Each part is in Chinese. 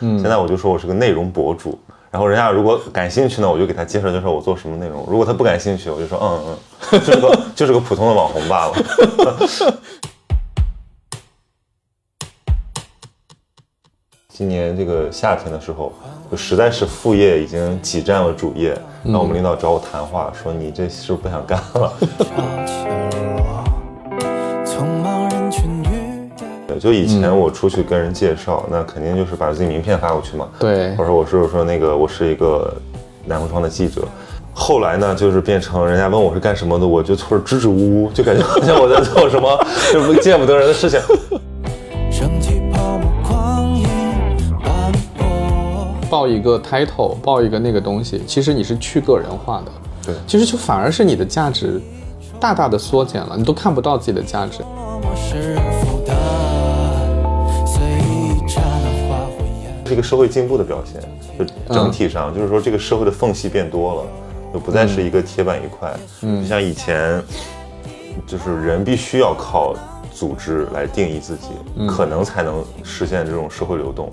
嗯，现在我就说我是个内容博主，然后人家如果感兴趣呢，我就给他介绍介绍我做什么内容；如果他不感兴趣，我就说嗯嗯，就是个就是个普通的网红罢了。今年这个夏天的时候，就实在是副业已经挤占了主业，然后我们领导找我谈话，说你这是不是不想干了？就以前我出去跟人介绍，那肯定就是把自己名片发过去嘛。对，或者我是说那个我是一个南方窗的记者。后来呢，就是变成人家问我是干什么的，我就突然支支吾吾，就感觉好像我在做什么 就见不得人的事情。报一个 title，报一个那个东西，其实你是去个人化的。对，其实就反而是你的价值大大的缩减了，你都看不到自己的价值。是一个社会进步的表现，就整体上就是说这个社会的缝隙变多了，就不再是一个铁板一块。嗯，就像以前，就是人必须要靠组织来定义自己，可能才能实现这种社会流动。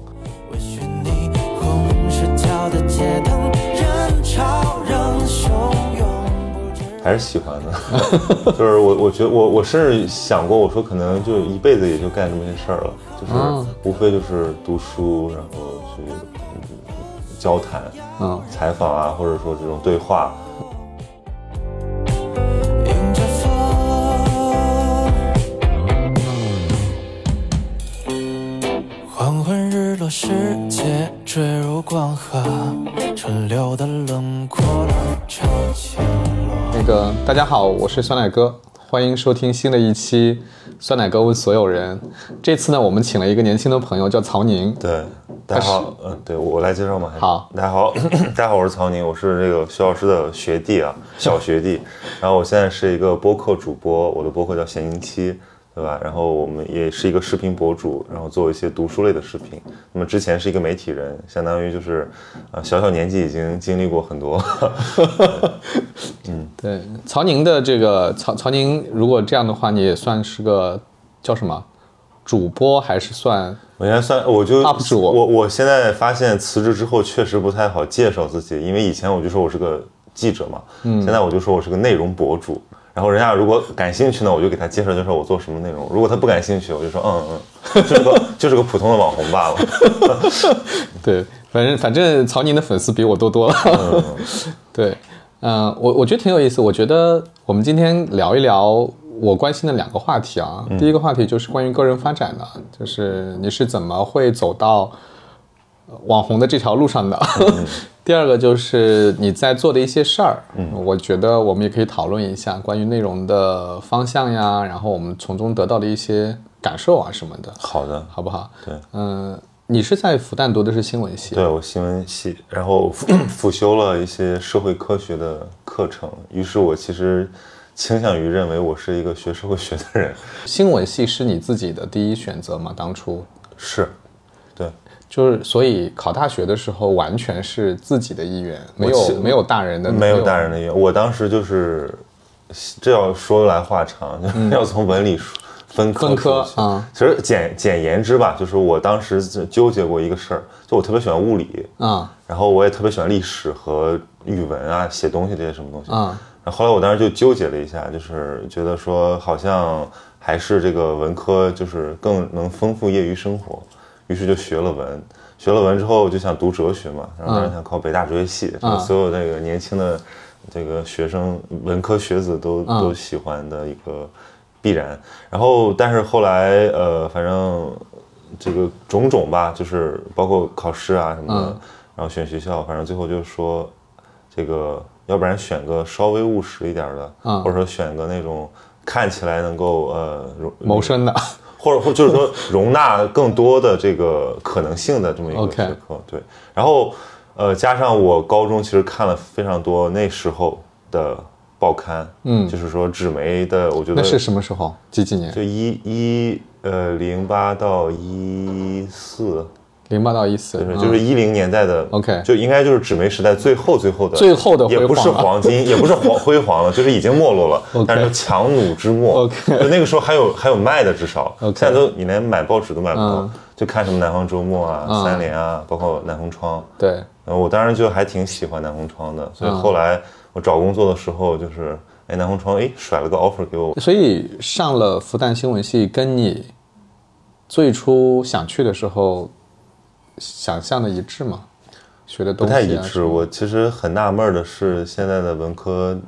还是喜欢的，就是我，我觉得我，我甚至想过，我说可能就一辈子也就干这么些事儿了，就是无非就是读书，然后去交谈，嗯，采访啊，或者说这种对话。黄昏日落，世界坠入光河，川流的轮廓悄悄那个大家好，我是酸奶哥，欢迎收听新的一期酸奶哥问所有人。这次呢，我们请了一个年轻的朋友，叫曹宁。对，大家好，嗯，对我来介绍吗？好，大家好，大家好，我是曹宁，我是这个徐老师的学弟啊，小学弟。然后我现在是一个播客主播，我的播客叫闲宁期。对吧？然后我们也是一个视频博主，然后做一些读书类的视频。那么之前是一个媒体人，相当于就是，啊，小小年纪已经经历过很多。嗯，对。曹宁的这个曹曹宁，如果这样的话，你也算是个叫什么主播，还是算？我应该算，我就 UP 主。我我现在发现辞职之后确实不太好介绍自己，因为以前我就说我是个记者嘛，嗯，现在我就说我是个内容博主。然后人家如果感兴趣呢，我就给他介绍介绍我做什么内容。如果他不感兴趣，我就说嗯嗯，就是个就是个普通的网红罢了。对，反正反正曹宁的粉丝比我多多了。对，嗯，我我觉得挺有意思。我觉得我们今天聊一聊我关心的两个话题啊。第一个话题就是关于个人发展的，就是你是怎么会走到网红的这条路上的。第二个就是你在做的一些事儿，嗯，我觉得我们也可以讨论一下关于内容的方向呀，然后我们从中得到的一些感受啊什么的。好的，好不好？对，嗯，你是在复旦读的是新闻系？对，我新闻系，然后辅 修了一些社会科学的课程，于是我其实倾向于认为我是一个学社会学的人。新闻系是你自己的第一选择吗？当初是。就是，所以考大学的时候完全是自己的意愿，没有没有大人的，没有大人的意愿。我当时就是，这要说来话长，要从文理分科分科啊。其实简简言之吧，就是我当时纠结过一个事儿，就我特别喜欢物理啊，然后我也特别喜欢历史和语文啊，写东西这些什么东西啊。然后后来我当时就纠结了一下，就是觉得说好像还是这个文科就是更能丰富业余生活。于是就学了文，学了文之后就想读哲学嘛，然后当时想考北大哲学系，所有那个年轻的这个学生文科学子都都喜欢的一个必然。然后但是后来呃，反正这个种种吧，就是包括考试啊什么的，然后选学校，反正最后就是说这个要不然选个稍微务实一点的，或者说选个那种看起来能够呃谋生的。或者或就是说容纳更多的这个可能性的这么一个学科，对。然后，呃，加上我高中其实看了非常多那时候的报刊，嗯，就是说纸媒的，我觉得那是什么时候？几几年？就一一呃零八到一四，零八到意思，就是就是一零年代的，OK，就应该就是纸媒时代最后最后的最后的，也不是黄金，也不是黄辉煌了，就是已经没落了，但是强弩之末，OK，就那个时候还有还有卖的，至少。现在都你连买报纸都买不到，就看什么南方周末啊、三联啊，包括南风窗，对，我当时就还挺喜欢南风窗的，所以后来我找工作的时候就是。哎，南红窗哎，甩了个 offer 给我，所以上了复旦新闻系，跟你最初想去的时候想象的一致吗？学的东西不太一致。我其实很纳闷的是，现在的文科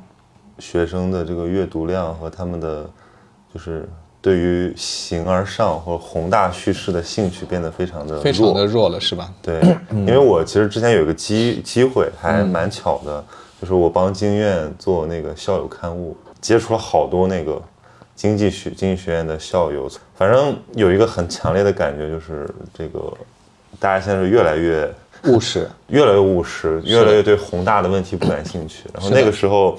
学生的这个阅读量和他们的就是对于形而上或宏大叙事的兴趣变得非常的非常的弱了，是吧？对，因为我其实之前有一个机机会，还蛮巧的。就是我帮经院做那个校友刊物，接触了好多那个经济学经济学院的校友，反正有一个很强烈的感觉，就是这个大家现在是 越来越务实，越来越务实，越来越对宏大的问题不感兴趣。然后那个时候，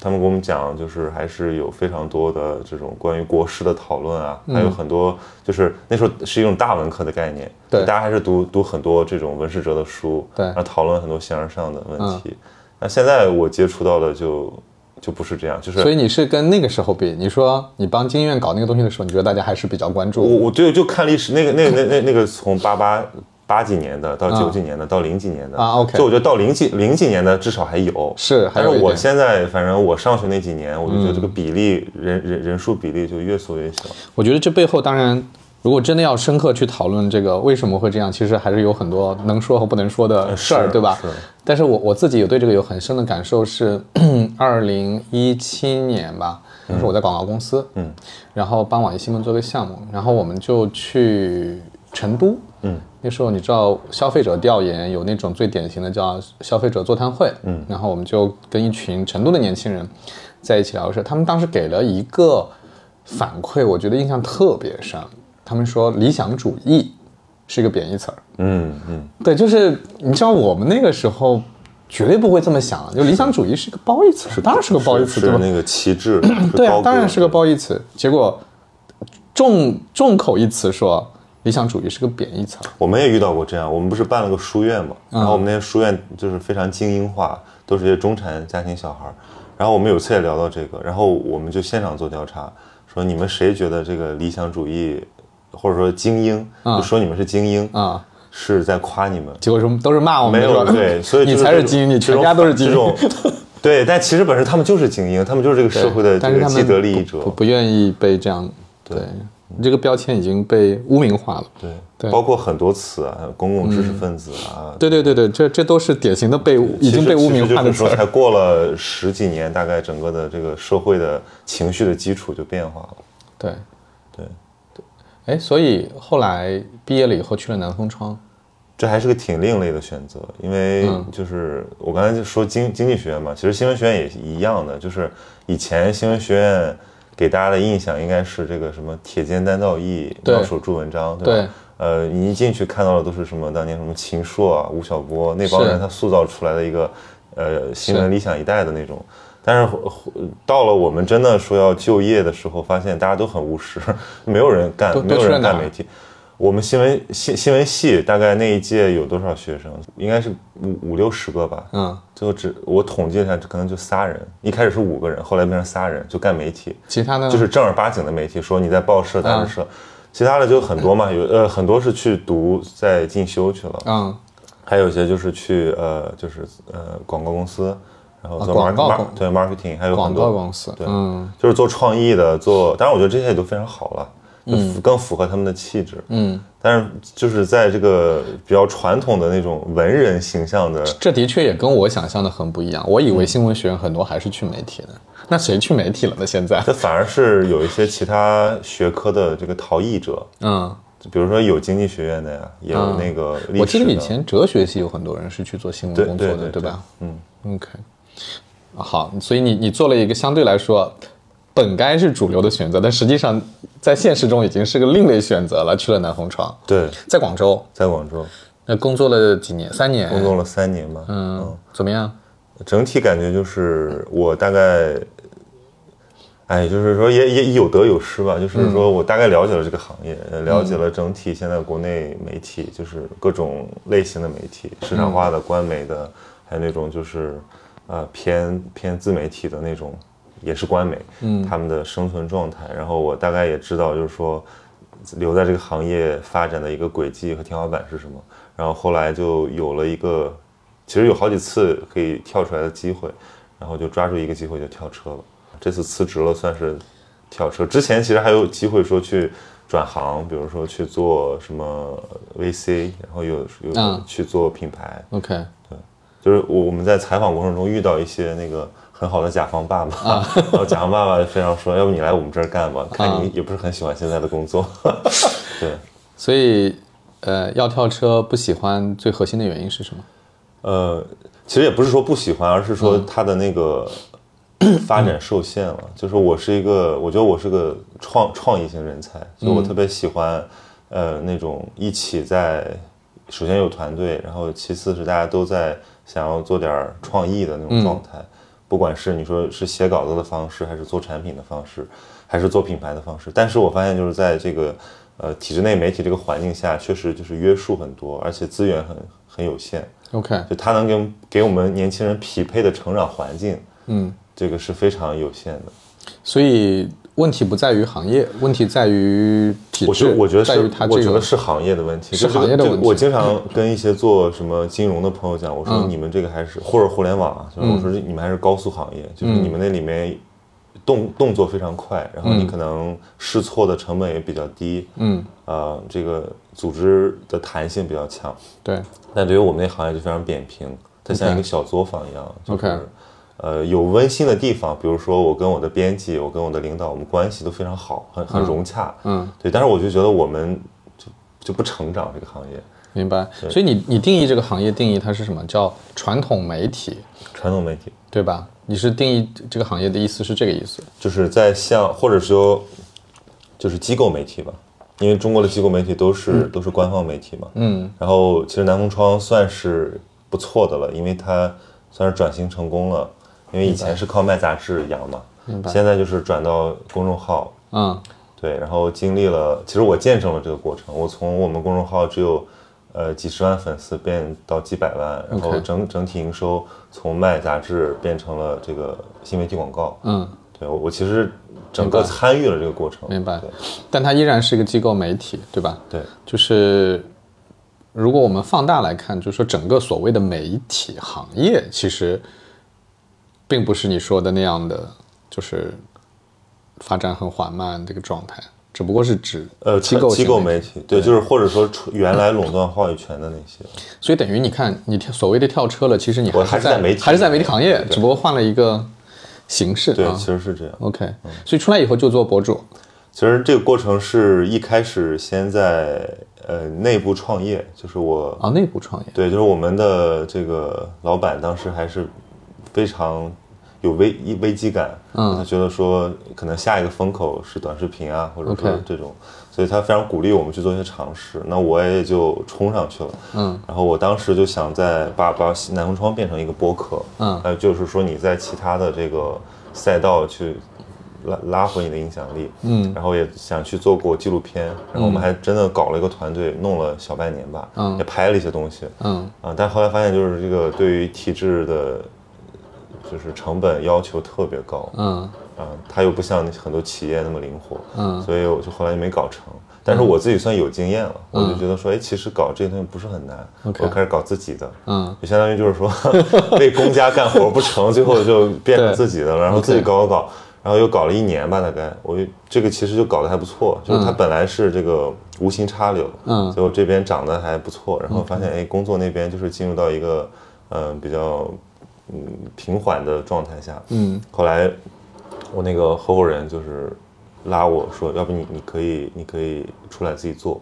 他们给我们讲，就是还是有非常多的这种关于国师的讨论啊，还有很多就是那时候是一种大文科的概念，对，大家还是读读很多这种文史哲的书，对，然后讨论很多形而上的问题。那现在我接触到的就就不是这样，就是所以你是跟那个时候比，你说你帮经院搞那个东西的时候，你觉得大家还是比较关注？我我对就看历史，那个那个那那那个从八八八几年的到九几年的到零几年的啊，OK，就我觉得到零几零几年的至少还有是，但是我现在反正我上学那几年，我就觉得这个比例人人人数比例就越缩越小。我觉得这背后当然。如果真的要深刻去讨论这个为什么会这样，其实还是有很多能说和不能说的事儿，对吧？是。但是我我自己有对这个有很深的感受，是二零一七年吧，那时候我在广告公司，嗯，然后帮网易新闻做个项目，然后我们就去成都，嗯，那时候你知道消费者调研有那种最典型的叫消费者座谈会，嗯，然后我们就跟一群成都的年轻人在一起聊事，他们当时给了一个反馈，我觉得印象特别深。他们说理想主义是一个贬义词儿。嗯嗯，对，就是你知道我们那个时候绝对不会这么想，就理想主义是个褒义词，当然是个褒义词，对吧？那个旗帜，对啊，当然是个褒义词。结果众众口一词说理想主义是个贬义词。我们也遇到过这样，我们不是办了个书院嘛，然后我们那些书院就是非常精英化，都是些中产家庭小孩儿。然后我们有次也聊到这个，然后我们就现场做调查，说你们谁觉得这个理想主义？或者说精英，就说你们是精英啊，是在夸你们。结果是都是骂我们，没有对，所以你才是精英，你全家都是精英。对，但其实本身他们就是精英，他们就是这个社会的这个既得利益者，不不愿意被这样。对，这个标签已经被污名化了。对对，包括很多词啊，公共知识分子啊。对对对对，这这都是典型的被已经被污名化的词。才过了十几年，大概整个的这个社会的情绪的基础就变化了。对。对，对哎，所以后来毕业了以后去了南风窗，这还是个挺另类的选择，因为就是我刚才就说经经济学院嘛，其实新闻学院也一样的，就是以前新闻学院给大家的印象应该是这个什么铁肩担道义，妙手著文章，对吧？呃，你一进去看到的都是什么当年什么秦朔啊、吴晓波那帮人他塑造出来的一个呃新闻理想一代的那种。但是到了我们真的说要就业的时候，发现大家都很务实，没有人干，没有人干媒体。我们新闻新新闻系大概那一届有多少学生？应该是五五六十个吧。嗯，最后只我统计一下，可能就仨人。一开始是五个人，后来变成仨人，就干媒体。其他的就是正儿八经的媒体，说你在报社、杂志社。其他的就很多嘛，有呃很多是去读在进修去了。嗯，还有一些就是去呃就是呃广告公司。然后做 marketing，对 marketing，还有很多广告公司，对，嗯，就是做创意的，做，当然我觉得这些也都非常好了，嗯，更符合他们的气质，嗯，但是就是在这个比较传统的那种文人形象的，这的确也跟我想象的很不一样。我以为新闻学院很多还是去媒体的，那谁去媒体了呢？现在，这反而是有一些其他学科的这个逃逸者，嗯，比如说有经济学院的呀，也有那个，我记得以前哲学系有很多人是去做新闻工作的，对吧？嗯，OK。好，所以你你做了一个相对来说本该是主流的选择，但实际上在现实中已经是个另类选择了，去了南风窗。对，在广州，在广州，那工作了几年？三年？工作了三年吧。嗯，怎么样？整体感觉就是我大概哎，就是说也也有得有失吧。就是说我大概了解了这个行业，了解了整体现在国内媒体，就是各种类型的媒体，市场化的、官媒的，还有那种就是呃偏偏自媒体的那种，也是官媒，嗯，他们的生存状态。然后我大概也知道，就是说留在这个行业发展的一个轨迹和天花板是什么。然后后来就有了一个，其实有好几次可以跳出来的机会，然后就抓住一个机会就跳车了。这次辞职了，算是跳车。之前其实还有机会说去转行，比如说去做什么 VC，然后有有去做品牌。OK，对，就是我我们在采访过程中遇到一些那个很好的甲方爸爸，然后甲方爸爸非常说，要不你来我们这儿干吧，看你也不是很喜欢现在的工作。对，所以呃，要跳车不喜欢最核心的原因是什么？呃，其实也不是说不喜欢，而是说他的那个。发展受限了，就是我是一个，我觉得我是个创创意型人才，所以我特别喜欢，呃，那种一起在，首先有团队，然后其次是大家都在想要做点创意的那种状态，不管是你说是写稿子的方式，还是做产品的方式，还是做品牌的方式，但是我发现就是在这个呃体制内媒体这个环境下，确实就是约束很多，而且资源很很有限。OK，就它能给给我们年轻人匹配的成长环境，嗯。这个是非常有限的，所以问题不在于行业，问题在于体制。我觉我觉得是它这个，我觉得是行业的问题，是行业的问题。我经常 跟一些做什么金融的朋友讲，我说你们这个还是或者互联网啊，就是我说你们还是高速行业，就是你们那里面动动作非常快，然后你可能试错的成本也比较低，嗯，呃，这个组织的弹性比较强，对。但对于我们那行业就非常扁平，它像一个小作坊一样，OK。呃，有温馨的地方，比如说我跟我的编辑，我跟我的领导，我们关系都非常好，很很融洽。嗯，对。但是我就觉得我们就就不成长这个行业。明白。所以你你定义这个行业定义它是什么？叫传统媒体。传统媒体，对吧？你是定义这个行业的意思是这个意思？就是在像或者说就是机构媒体吧，因为中国的机构媒体都是都是官方媒体嘛。嗯。然后其实南风窗算是不错的了，因为它算是转型成功了。因为以前是靠卖杂志养嘛，现在就是转到公众号，嗯，对，然后经历了，其实我见证了这个过程。我从我们公众号只有，呃，几十万粉丝变到几百万，然后整整体营收从卖杂志变成了这个新媒体广告，嗯，对我我其实整个参与了这个过程，明白。但它依然是一个机构媒体，对吧？对，就是如果我们放大来看，就是说整个所谓的媒体行业，其实。并不是你说的那样的，就是发展很缓慢这个状态，只不过是指呃机构机构媒体，对，就是或者说原来垄断话语权的那些。所以等于你看，你所谓的跳车了，其实你还是在媒体，还是在媒体行业，只不过换了一个形式。对，其实是这样。OK，所以出来以后就做博主。其实这个过程是一开始先在呃内部创业，就是我啊内部创业，对，就是我们的这个老板当时还是。非常有危危机感，嗯，他觉得说可能下一个风口是短视频啊，或者说这种，所以他非常鼓励我们去做一些尝试。那我也就冲上去了，嗯，然后我当时就想在把把南风窗变成一个播客，嗯，呃，就是说你在其他的这个赛道去拉拉回你的影响力，嗯，然后也想去做过纪录片，然后我们还真的搞了一个团队，弄了小半年吧，嗯，也拍了一些东西，嗯，啊，但后来发现就是这个对于体制的。就是成本要求特别高，嗯，啊，它又不像很多企业那么灵活，嗯，所以我就后来就没搞成。但是我自己算有经验了，我就觉得说，哎，其实搞这些东西不是很难，我开始搞自己的，嗯，就相当于就是说 为公家干活不成，最后就变成自己的了，然后自己搞搞搞，然后又搞了一年吧，大概。我这个其实就搞得还不错，就是它本来是这个无心插柳，嗯，最后这边长得还不错，然后发现哎，工作那边就是进入到一个嗯比较。嗯，平缓的状态下，嗯，后来我那个合伙人就是拉我说，要不你你可以你可以出来自己做，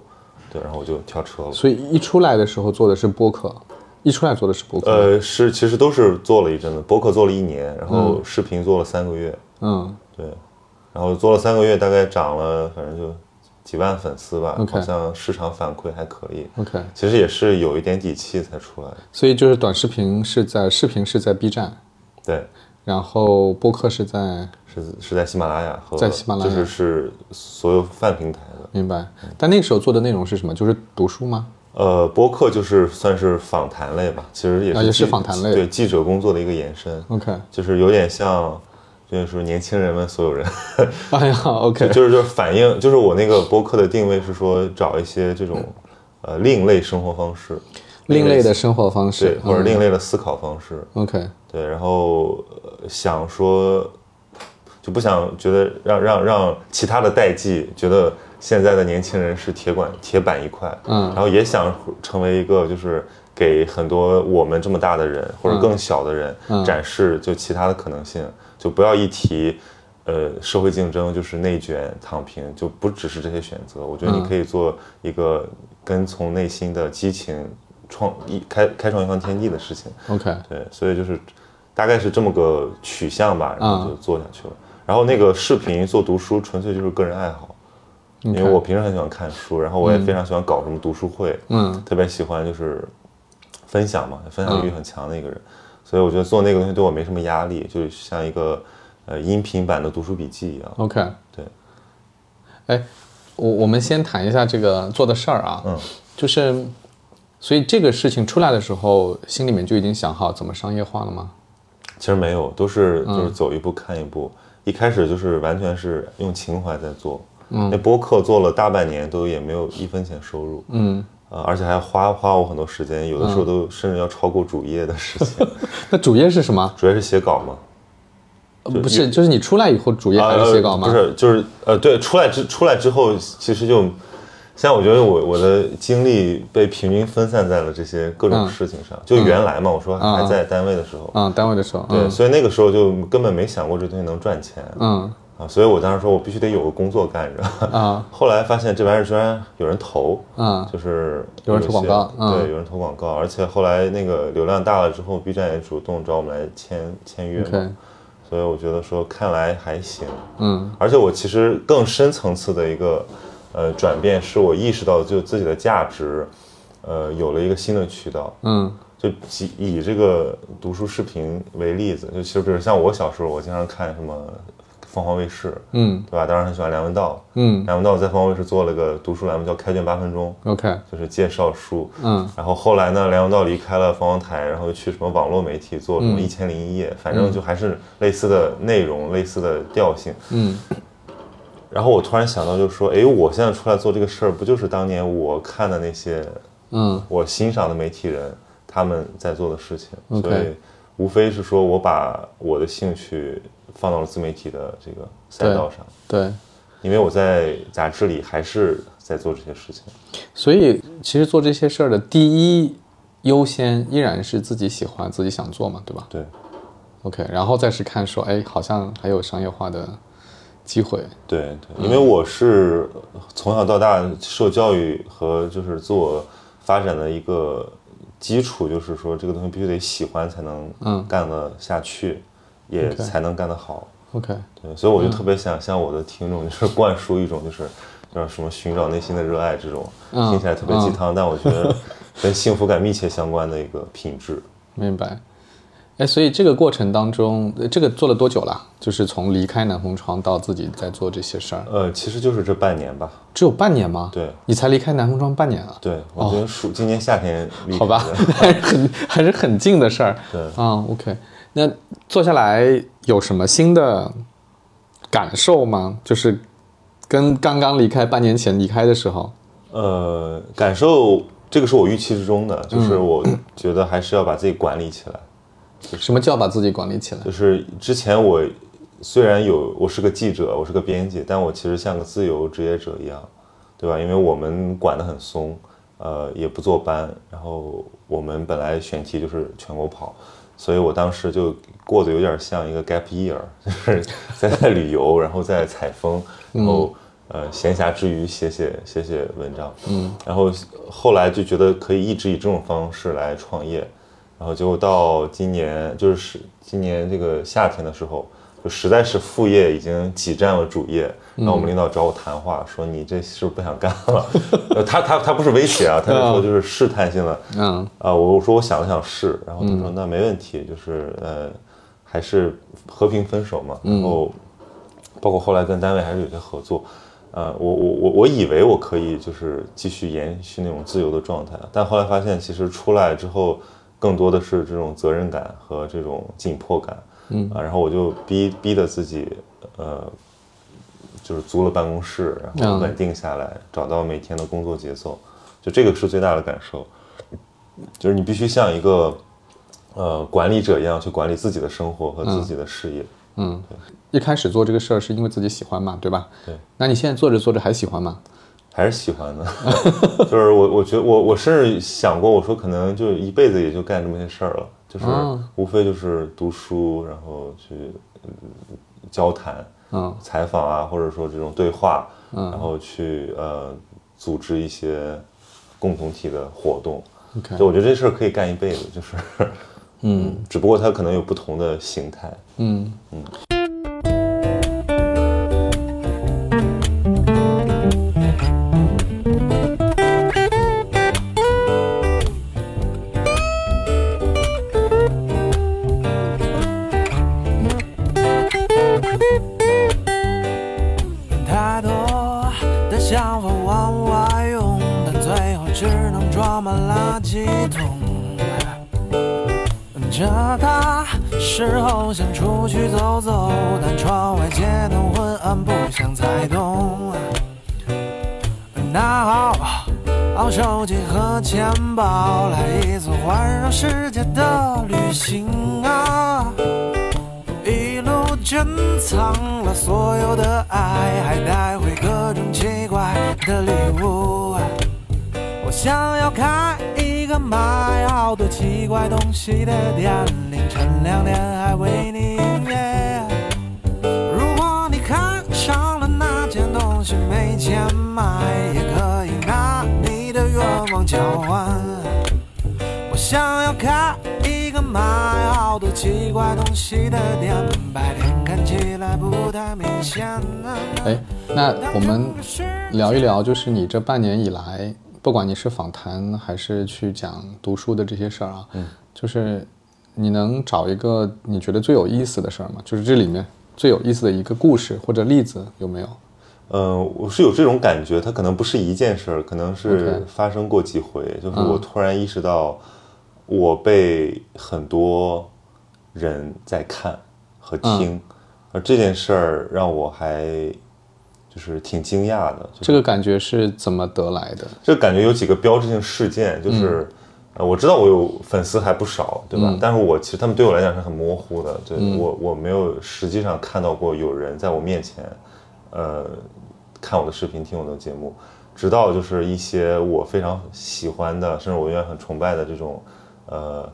对，然后我就跳车了。所以一出来的时候做的是播客，一出来做的是播客。呃，是其实都是做了一阵子，播客做了一年，然后视频做了三个月，嗯，对，然后做了三个月，大概涨了，反正就。几万粉丝吧，好像市场反馈还可以。OK，其实也是有一点底气才出来。所以就是短视频是在视频是在 B 站，对，然后播客是在是是是在喜马拉雅和在喜马拉雅，就是是所有泛平台的。明白。但那个时候做的内容是什么？就是读书吗？呃，播客就是算是访谈类吧，其实也是也是访谈类，对记者工作的一个延伸。OK，就是有点像，就是说年轻人们所有人。哎呀，OK，就是就是反映，就是我那个播客的定位是说找一些这种呃另类生活方式，另类的生活方式，对或者另类的思考方式。OK，对，然后想说就不想觉得让让让其他的代际觉得。现在的年轻人是铁管铁板一块，嗯，然后也想成为一个，就是给很多我们这么大的人或者更小的人展示就其他的可能性，就不要一提，呃，社会竞争就是内卷躺平，就不只是这些选择。我觉得你可以做一个跟从内心的激情创一开开创一方天地的事情。OK，对，所以就是大概是这么个取向吧，然后就做下去了。然后那个视频做读书纯粹就是个人爱好。因为我平时很喜欢看书，然后我也非常喜欢搞什么读书会，嗯，特别喜欢就是分享嘛，分享欲很强的一个人，所以我觉得做那个东西对我没什么压力，就像一个呃音频版的读书笔记一样。OK，对。哎，我我们先谈一下这个做的事儿啊，嗯，就是，所以这个事情出来的时候，心里面就已经想好怎么商业化了吗？其实没有，都是就是走一步看一步，一开始就是完全是用情怀在做。嗯那播客做了大半年，都也没有一分钱收入。嗯，呃，而且还要花花我很多时间，有的时候都甚至要超过主业的时间。那主业是什么？主业是写稿吗？不是，就是你出来以后主业还是写稿吗？不是，就是呃，对，出来之出来之后，其实就，现在我觉得我我的精力被平均分散在了这些各种事情上。就原来嘛，我说还在单位的时候，嗯，单位的时候，对，所以那个时候就根本没想过这东西能赚钱。嗯。啊，所以我当时说，我必须得有个工作干着啊。后来发现这玩意儿居然有人投，嗯，就是有人投广告，对，有人投广告。而且后来那个流量大了之后，B 站也主动找我们来签签约嘛。所以我觉得说，看来还行，嗯。而且我其实更深层次的一个呃转变，是我意识到就自己的价值，呃，有了一个新的渠道，嗯。就以以这个读书视频为例子，就其实比如像我小时候，我经常看什么。凤凰卫视，嗯，对吧？当然很喜欢梁文道，嗯，梁文道在凤凰卫视做了个读书栏目，叫《开卷八分钟》，OK，就是介绍书，嗯。然后后来呢，梁文道离开了凤凰台，然后去什么网络媒体做什么《一千零一夜》，反正就还是类似的内容，类似的调性，嗯。然后我突然想到，就是说，哎，我现在出来做这个事儿，不就是当年我看的那些，嗯，我欣赏的媒体人他们在做的事情，所以无非是说我把我的兴趣。放到了自媒体的这个赛道上，对，因为我在杂志里还是在做这些事情，所以其实做这些事儿的第一优先依然是自己喜欢、自己想做嘛，对吧？对，OK，然后再是看说，哎，好像还有商业化的机会。对对，因为我是从小到大受教育和就是自我发展的一个基础，就是说这个东西必须得喜欢才能嗯。干得下去。也才能干得好。OK，对，所以我就特别想向我的听众就是灌输一种就是叫什么寻找内心的热爱这种听起来特别鸡汤，但我觉得跟幸福感密切相关的一个品质。明白。哎，所以这个过程当中，这个做了多久了？就是从离开南风窗到自己在做这些事儿。呃，其实就是这半年吧。只有半年吗？对，你才离开南风窗半年啊？对，我觉得暑今年夏天离好吧，还 是很还是很近的事儿。对，啊，OK。那做下来有什么新的感受吗？就是跟刚刚离开半年前离开的时候，呃，感受这个是我预期之中的，就是我觉得还是要把自己管理起来。什么叫把自己管理起来？就是之前我虽然有我是个记者，我是个编辑，但我其实像个自由职业者一样，对吧？因为我们管得很松，呃，也不坐班，然后我们本来选题就是全国跑。所以我当时就过得有点像一个 gap year，就是在在旅游，然后在采风，然后呃闲暇之余写写写写文章，嗯，然后后来就觉得可以一直以这种方式来创业，然后结果到今年就是今年这个夏天的时候。实在是副业已经挤占了主业，然后我们领导找我谈话，说你这是不是不想干了？他他他不是威胁啊，他就说就是试探性的。嗯啊，我我说我想了想试，然后他说那没问题，就是呃还是和平分手嘛。然后包括后来跟单位还是有些合作。呃，我我我我以为我可以就是继续延续那种自由的状态，但后来发现其实出来之后，更多的是这种责任感和这种紧迫感。嗯啊，然后我就逼逼的自己，呃，就是租了办公室，然后稳定下来，找到每天的工作节奏。就这个是最大的感受，就是你必须像一个呃管理者一样去管理自己的生活和自己的事业。嗯，一开始做这个事儿是因为自己喜欢嘛，对吧？对。那你现在做着做着还喜欢吗？还是喜欢的，就是我我觉得我我甚至想过，我说可能就一辈子也就干这么些事儿了，就是无非就是读书，然后去交谈、嗯，采访啊，或者说这种对话，嗯，然后去呃组织一些共同体的活动。就我觉得这事儿可以干一辈子，就是。嗯，只不过它可能有不同的形态。嗯嗯。时候想出去走走，但窗外街灯昏暗，不想再动。拿好好手机和钱包，来一次环绕世界的旅行啊！一路珍藏了所有的爱，还带回各种奇怪的礼物。我想要开一个卖好多奇怪东西的店，凌晨两点还为你营业。如果你看上了那件东西没钱买，也可以拿你的愿望交换。我想要开一个卖好多奇怪东西的店，白天看起来不太明显。哎，那我们聊一聊，就是你这半年以来。不管你是访谈还是去讲读书的这些事儿啊，嗯，就是你能找一个你觉得最有意思的事儿吗？就是这里面最有意思的一个故事或者例子有没有？嗯，我是有这种感觉，它可能不是一件事儿，可能是发生过几回。就是我突然意识到，我被很多人在看和听，而这件事儿让我还。就是挺惊讶的，这个感觉是怎么得来的？这个感觉有几个标志性事件，就是，呃，我知道我有粉丝还不少，对吧？但是我其实他们对我来讲是很模糊的，对我我没有实际上看到过有人在我面前，呃，看我的视频，听我的节目，直到就是一些我非常喜欢的，甚至我永远很崇拜的这种，呃。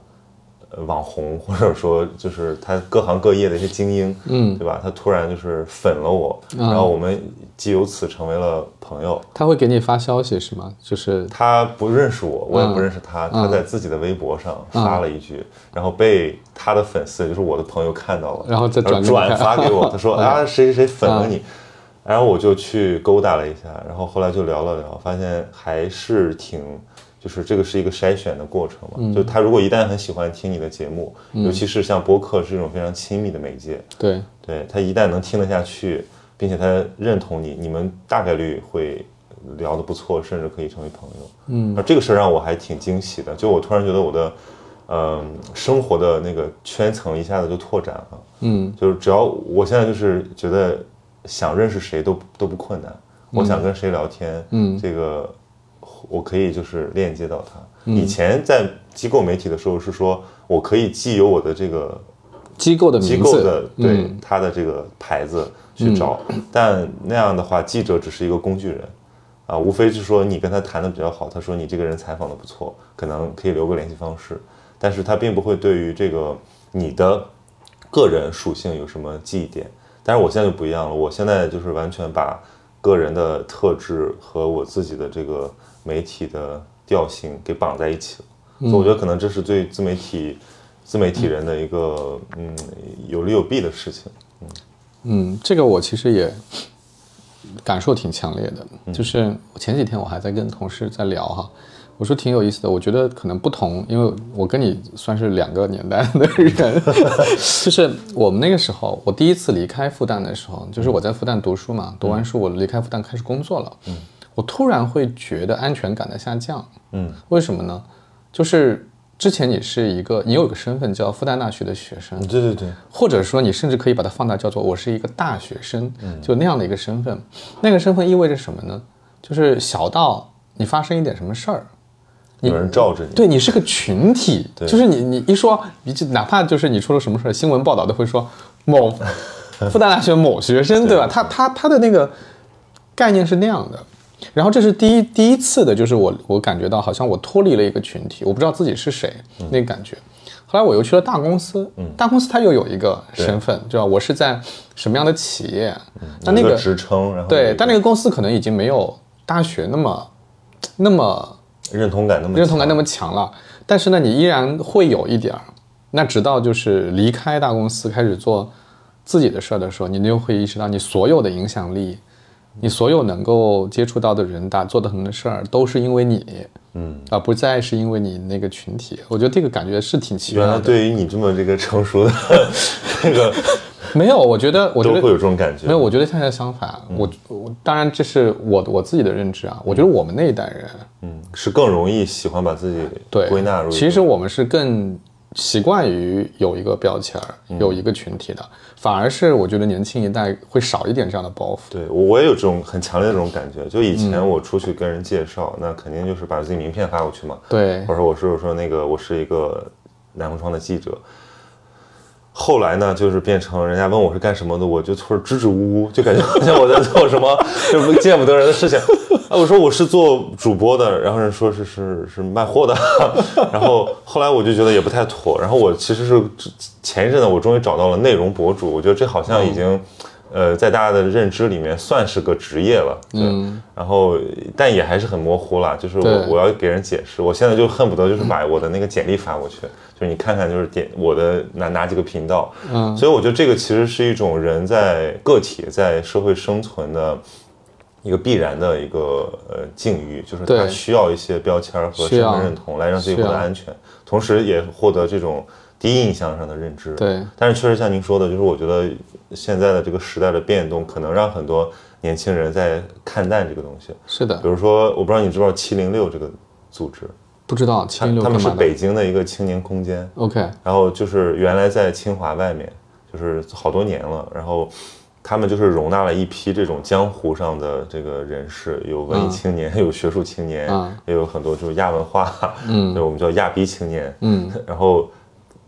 网红 或者说就是他各行各业的一些精英，嗯，对吧？他突然就是粉了我，然后我们既由此成为了朋友。他会给你发消息是吗？就是他不认识我，我也不认识他。他在自己的微博上发了一句，然后被他的粉丝，就是我的朋友看到了，然后再转转发给我。他说啊，谁谁谁粉了你，然后我就去勾搭了一下，然后后来就聊了聊，发现还是挺。就是这个是一个筛选的过程嘛，就他如果一旦很喜欢听你的节目，尤其是像播客是一种非常亲密的媒介，对，对他一旦能听得下去，并且他认同你，你们大概率会聊得不错，甚至可以成为朋友。嗯，而这个事儿让我还挺惊喜的，就我突然觉得我的，嗯，生活的那个圈层一下子就拓展了。嗯，就是只要我现在就是觉得想认识谁都都不困难，我想跟谁聊天，嗯，这个。我可以就是链接到他。以前在机构媒体的时候是说，我可以既有我的这个机构的机构的对他的这个牌子去找，但那样的话，记者只是一个工具人啊，无非是说你跟他谈的比较好，他说你这个人采访的不错，可能可以留个联系方式，但是他并不会对于这个你的个人属性有什么记忆点。但是我现在就不一样了，我现在就是完全把个人的特质和我自己的这个。媒体的调性给绑在一起了，所以我觉得可能这是对自媒体、自媒体人的一个嗯有利有弊的事情。嗯。嗯，这个我其实也感受挺强烈的，就是前几天我还在跟同事在聊哈，我说挺有意思的，我觉得可能不同，因为我跟你算是两个年代的人，就是我们那个时候，我第一次离开复旦的时候，就是我在复旦读书嘛，读完书我离开复旦开始工作了，嗯，我突然会觉得安全感的下降，嗯，为什么呢？就是之前你是一个，你有一个身份叫复旦大学的学生，对对对，或者说你甚至可以把它放大叫做我是一个大学生，就那样的一个身份，那个身份意味着什么呢？就是小到你发生一点什么事儿。有人罩着你，对你是个群体，就是你你一说，你就哪怕就是你出了什么事儿，新闻报道都会说某 复旦大学某学生，对吧？他他他的那个概念是那样的。然后这是第一第一次的，就是我我感觉到好像我脱离了一个群体，我不知道自己是谁那个感觉。后来我又去了大公司，大公司它又有一个身份，对吧？我是在什么样的企业？那那个职称，然后对，但那个公司可能已经没有大学那么那么。认同感那么认同感那么强了，但是呢，你依然会有一点儿。那直到就是离开大公司，开始做自己的事儿的时候，你就会意识到，你所有的影响力，你所有能够接触到的人、打做的很多事儿，都是因为你，嗯，而不再是因为你那个群体。我觉得这个感觉是挺奇怪的。原来对于你这么这个成熟的 那个。没有，我觉得，我觉得会有这种感觉。没有，我觉得恰恰相反。我我当然这是我我自己的认知啊。我觉得我们那一代人，嗯，是更容易喜欢把自己对归纳入。其实我们是更习惯于有一个标签儿，有一个群体的。反而是我觉得年轻一代会少一点这样的包袱。对，我我也有这种很强烈的这种感觉。就以前我出去跟人介绍，那肯定就是把自己名片发过去嘛。对，或者说我是说那个我是一个南方窗的记者。后来呢，就是变成人家问我是干什么的，我就突然支支吾吾，就感觉好像我在做什么就是见不得人的事情。啊，我说我是做主播的，然后人说是是是卖货的，然后后来我就觉得也不太妥。然后我其实是前一阵子，我终于找到了内容博主，我觉得这好像已经。呃，在大家的认知里面算是个职业了，嗯，然后但也还是很模糊了，就是我我要给人解释，我现在就恨不得就是把我的那个简历发过去，就是你看看就是点我的哪哪几个频道，嗯，所以我觉得这个其实是一种人在个体在社会生存的一个必然的一个呃境遇，就是他需要一些标签和身份认同来让自己获得安全，同时也获得这种。第一印象上的认知，对，但是确实像您说的，就是我觉得现在的这个时代的变动，可能让很多年轻人在看淡这个东西。是的，比如说，我不知道你知不知道七零六这个组织？不知道七零六他们是北京的一个青年空间。OK，然后就是原来在清华外面，就是好多年了，然后他们就是容纳了一批这种江湖上的这个人士，有文艺青年，有学术青年，也有很多就是亚文化，嗯，就我们叫亚逼青年，嗯，然后。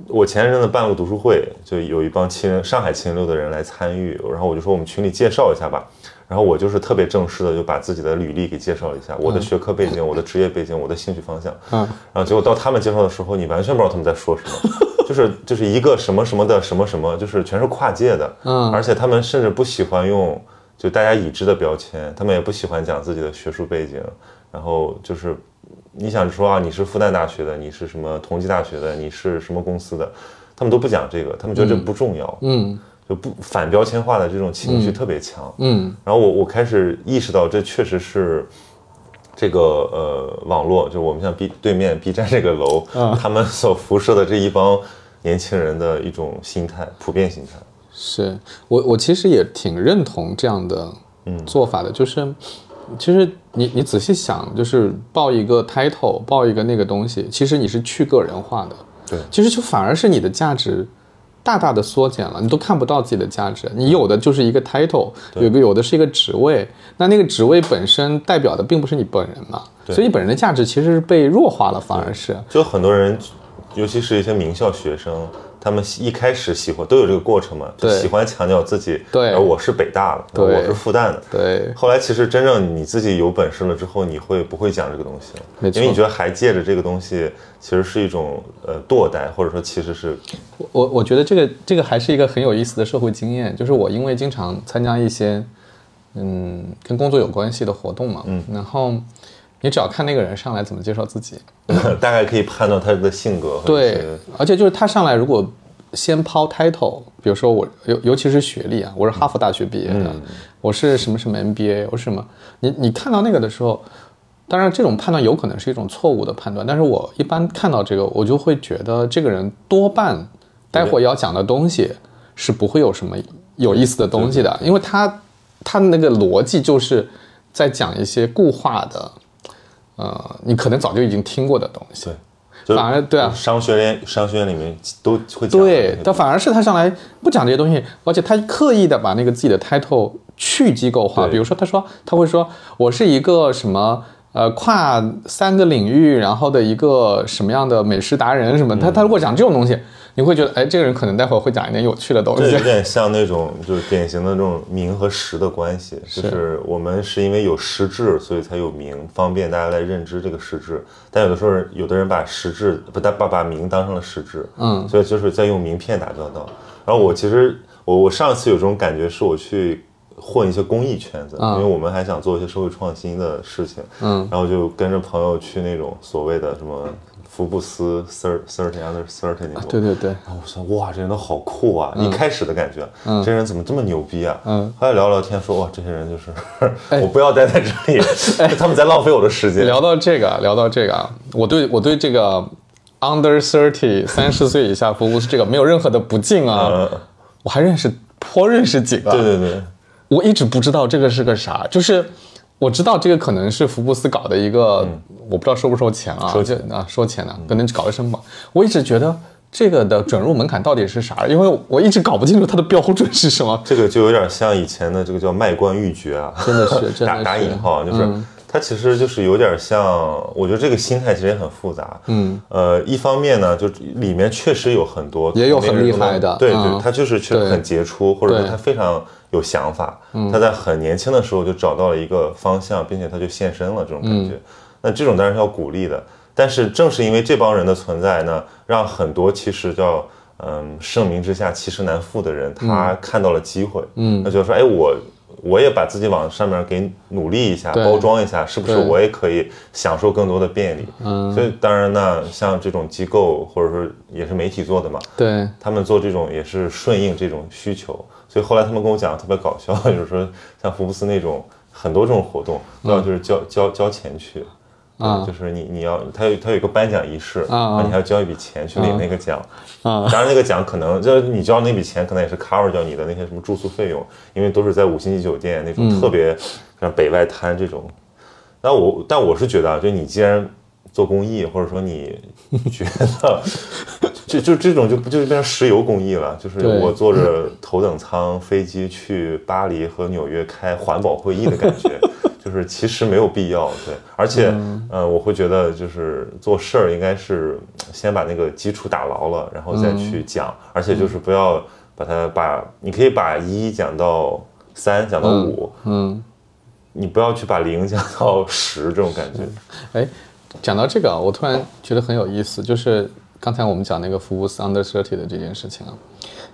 我前一阵子办了个读书会，就有一帮七零上海七零六的人来参与，然后我就说我们群里介绍一下吧，然后我就是特别正式的就把自己的履历给介绍了一下，我的学科背景、我的职业背景、我的兴趣方向，嗯，然后结果到他们介绍的时候，你完全不知道他们在说什么，就是就是一个什么什么的什么什么，就是全是跨界的，嗯，而且他们甚至不喜欢用就大家已知的标签，他们也不喜欢讲自己的学术背景，然后就是。你想说啊，你是复旦大学的，你是什么同济大学的，你是什么公司的？他们都不讲这个，他们觉得这不重要，嗯，就不反标签化的这种情绪特别强，嗯。然后我我开始意识到，这确实是这个呃网络，就我们像 B 对面 B 站这个楼，他们所辐射的这一帮年轻人的一种心态，普遍心态。是我我其实也挺认同这样的做法的，就是。其实你你仔细想，就是报一个 title，报一个那个东西，其实你是去个人化的。对，其实就反而是你的价值大大的缩减了，你都看不到自己的价值。你有的就是一个 title，有个有的是一个职位，那那个职位本身代表的并不是你本人嘛，所以你本人的价值其实是被弱化了，反而是。就很多人，尤其是一些名校学生。他们一开始喜欢都有这个过程嘛，就喜欢强调自己，对，而我是北大的，我是复旦的，对。后来其实真正你自己有本事了之后，你会不会讲这个东西了？因为你觉得还借着这个东西，其实是一种呃堕代，或者说其实是，我我觉得这个这个还是一个很有意思的社会经验，就是我因为经常参加一些嗯跟工作有关系的活动嘛，嗯，然后你只要看那个人上来怎么介绍自己，大概可以判断他的性格，对，而且就是他上来如果。先抛 title，比如说我尤尤其是学历啊，我是哈佛大学毕业的，我是什么什么 MBA，我是什么？你你看到那个的时候，当然，这种判断有可能是一种错误的判断，但是我一般看到这个，我就会觉得这个人多半待会要讲的东西是不会有什么有意思的东西的，因为他他的那个逻辑就是在讲一些固化的，呃，你可能早就已经听过的东西。对，反而对啊，商学院商学院里面都会讲。对，但反而是他上来不讲这些东西，而且他刻意的把那个自己的 title 去机构化，比如说他说他会说我是一个什么。呃，跨三个领域，然后的一个什么样的美食达人什么？他他如果讲这种东西，你会觉得，哎，这个人可能待会儿会讲一点有趣的东西。有点像那种就是典型的那种名和实的关系，就是我们是因为有实质，所以才有名，方便大家来认知这个实质。但有的时候，有的人把实质不，他把把名当成了实质，嗯，所以就是在用名片打交道。然后我其实我我上次有这种感觉，是我去。混一些公益圈子，因为我们还想做一些社会创新的事情，嗯，然后就跟着朋友去那种所谓的什么福布斯 thirty thirty under thirty 那种，对对对，然后我说哇，这人都好酷啊！一开始的感觉，嗯，这人怎么这么牛逼啊？嗯，后来聊聊天说哇，这些人就是 我不要待在这里，他们在浪费我的时间。聊到这个，聊到这个，我对我对这个 under thirty 三十岁以下福布斯这个没有任何的不敬啊，我还认识颇认识几个，对对对。我一直不知道这个是个啥，就是我知道这个可能是福布斯搞的一个，我不知道收不收钱啊？收钱啊，收钱的，可能搞的什么？我一直觉得这个的准入门槛到底是啥？因为我一直搞不清楚它的标准是什么。这个就有点像以前的这个叫卖官鬻爵啊，真的是打打引号，就是它其实就是有点像，我觉得这个心态其实也很复杂。嗯，呃，一方面呢，就里面确实有很多也有很厉害的，对对，他就是确实很杰出，或者说他非常。有想法，他在很年轻的时候就找到了一个方向，并且他就现身了，这种感觉。那这种当然是要鼓励的。但是正是因为这帮人的存在呢，让很多其实叫嗯盛名之下其实难副的人，他看到了机会，嗯，那就是说，哎，我我也把自己往上面给努力一下，包装一下，是不是我也可以享受更多的便利？嗯，所以当然呢，像这种机构或者说也是媒体做的嘛，对，他们做这种也是顺应这种需求。所以后来他们跟我讲特别搞笑，就是说像福布斯那种很多这种活动都要就是交交交钱去，啊，就是你你要他有他有一个颁奖仪式啊，你还要交一笔钱去领那个奖。啊，当然那个奖可能就是你交那笔钱可能也是 cover 掉你的那些什么住宿费用，因为都是在五星级酒店那种特别像北外滩这种。那我但我是觉得啊，就你既然做公益，或者说你 觉得。就就这种就不就是变成石油公益了？就是我坐着头等舱飞机去巴黎和纽约开环保会议的感觉，就是其实没有必要。对，而且，呃，我会觉得就是做事儿应该是先把那个基础打牢了，然后再去讲。而且就是不要把它把，你可以把一讲到三，讲到五，嗯，你不要去把零讲到十这种感觉。哎，讲到这个，我突然觉得很有意思，就是。刚才我们讲那个福布斯 under thirty 的这件事情啊，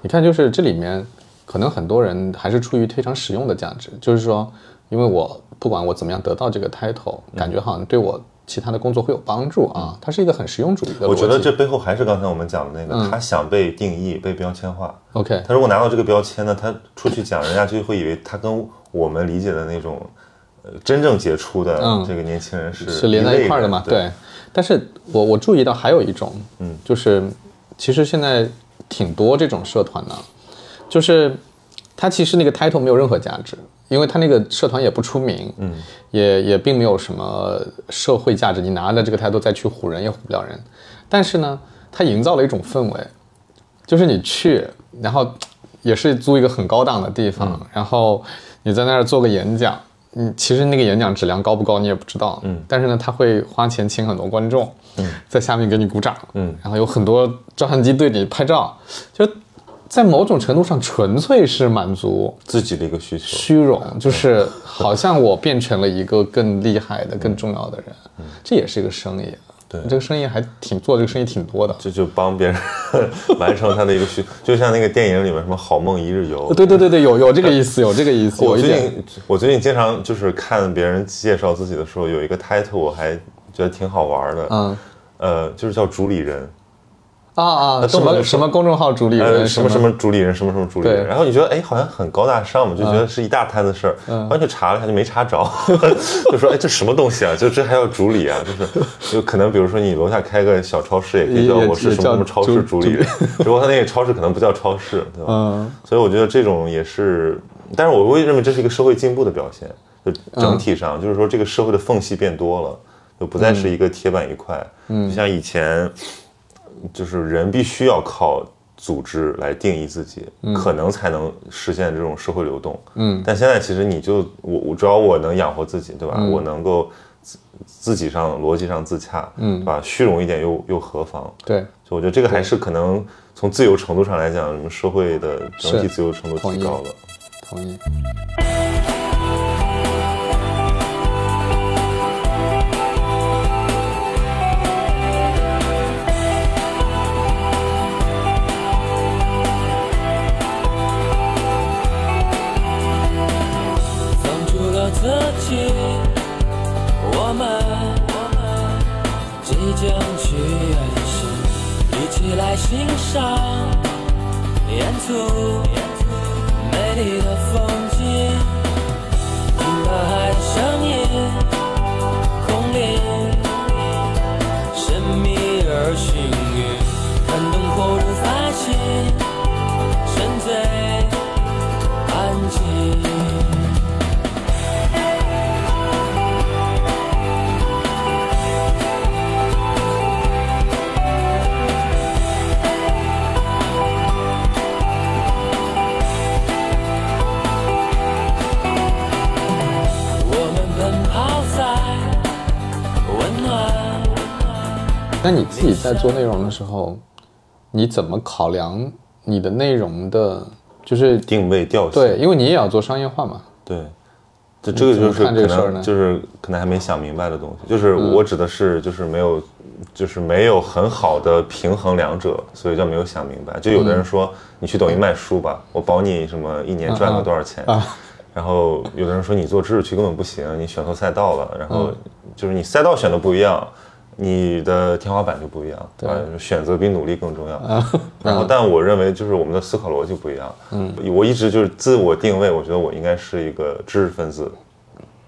你看，就是这里面可能很多人还是出于非常实用的价值，就是说，因为我不管我怎么样得到这个 title，感觉好像对我其他的工作会有帮助啊，它是一个很实用主义的。我觉得这背后还是刚才我们讲的那个，他想被定义、被标签化。OK，他如果拿到这个标签呢，他出去讲，人家就会以为他跟我们理解的那种呃真正杰出的这个年轻人是是连在一块儿的嘛？对。但是我我注意到还有一种，嗯，就是其实现在挺多这种社团的，就是他其实那个 title 没有任何价值，因为他那个社团也不出名，嗯，也也并没有什么社会价值，你拿着这个 title 再去唬人也唬不了人。但是呢，他营造了一种氛围，就是你去，然后也是租一个很高档的地方，然后你在那儿做个演讲。嗯，其实那个演讲质量高不高你也不知道，嗯，但是呢，他会花钱请很多观众，嗯，在下面给你鼓掌，嗯，然后有很多照相机对你拍照，就在某种程度上纯粹是满足自己的一个需求，虚荣，就是好像我变成了一个更厉害的、更重要的人，这也是一个生意。对，这个生意还挺做，这个生意挺多的，就就帮别人 完成他的一个需，就像那个电影里面什么“好梦一日游”。对对对对，有有这个意思，有这个意思。我最近我最近经常就是看别人介绍自己的时候，有一个 title 我还觉得挺好玩的，嗯，呃，就是叫主理人。啊啊，什么什么公众号主理人，什么什么？主理人，什么什么主理人，然后你觉得哎，好像很高大上嘛，就觉得是一大摊子事儿，完全查了一下就没查着，就说哎，这什么东西啊？就这还要主理啊？就是就可能比如说你楼下开个小超市，也可以叫我是什么什么超市主理人，只不过他那个超市可能不叫超市，对吧？嗯，所以我觉得这种也是，但是我会认为这是一个社会进步的表现，就整体上就是说这个社会的缝隙变多了，就不再是一个铁板一块，嗯，就像以前。就是人必须要靠组织来定义自己，可能才能实现这种社会流动。嗯，但现在其实你就我我只要我能养活自己，对吧？我能够自自己上逻辑上自洽，嗯，吧？虚荣一点又又何妨？对，就我觉得这个还是可能从自由程度上来讲，社会的整体自由程度提高了。同意。我欣赏沿途美丽的风景，听大海的声音，那你自己在做内容的时候，你怎么考量你的内容的，就是定位调性？对，因为你也要做商业化嘛。对，这这个就是可能就是可能还没想明白的东西。就是我指的是，就是没有，就是没有很好的平衡两者，所以叫没有想明白。就有的人说，你去抖音卖书吧，我保你什么一年赚个多少钱。然后有的人说你做知识区根本不行，你选错赛道了。然后就是你赛道选的不一样。你的天花板就不一样，对，选择比努力更重要。然后，但我认为就是我们的思考逻辑不一样。嗯，我一直就是自我定位，我觉得我应该是一个知识分子，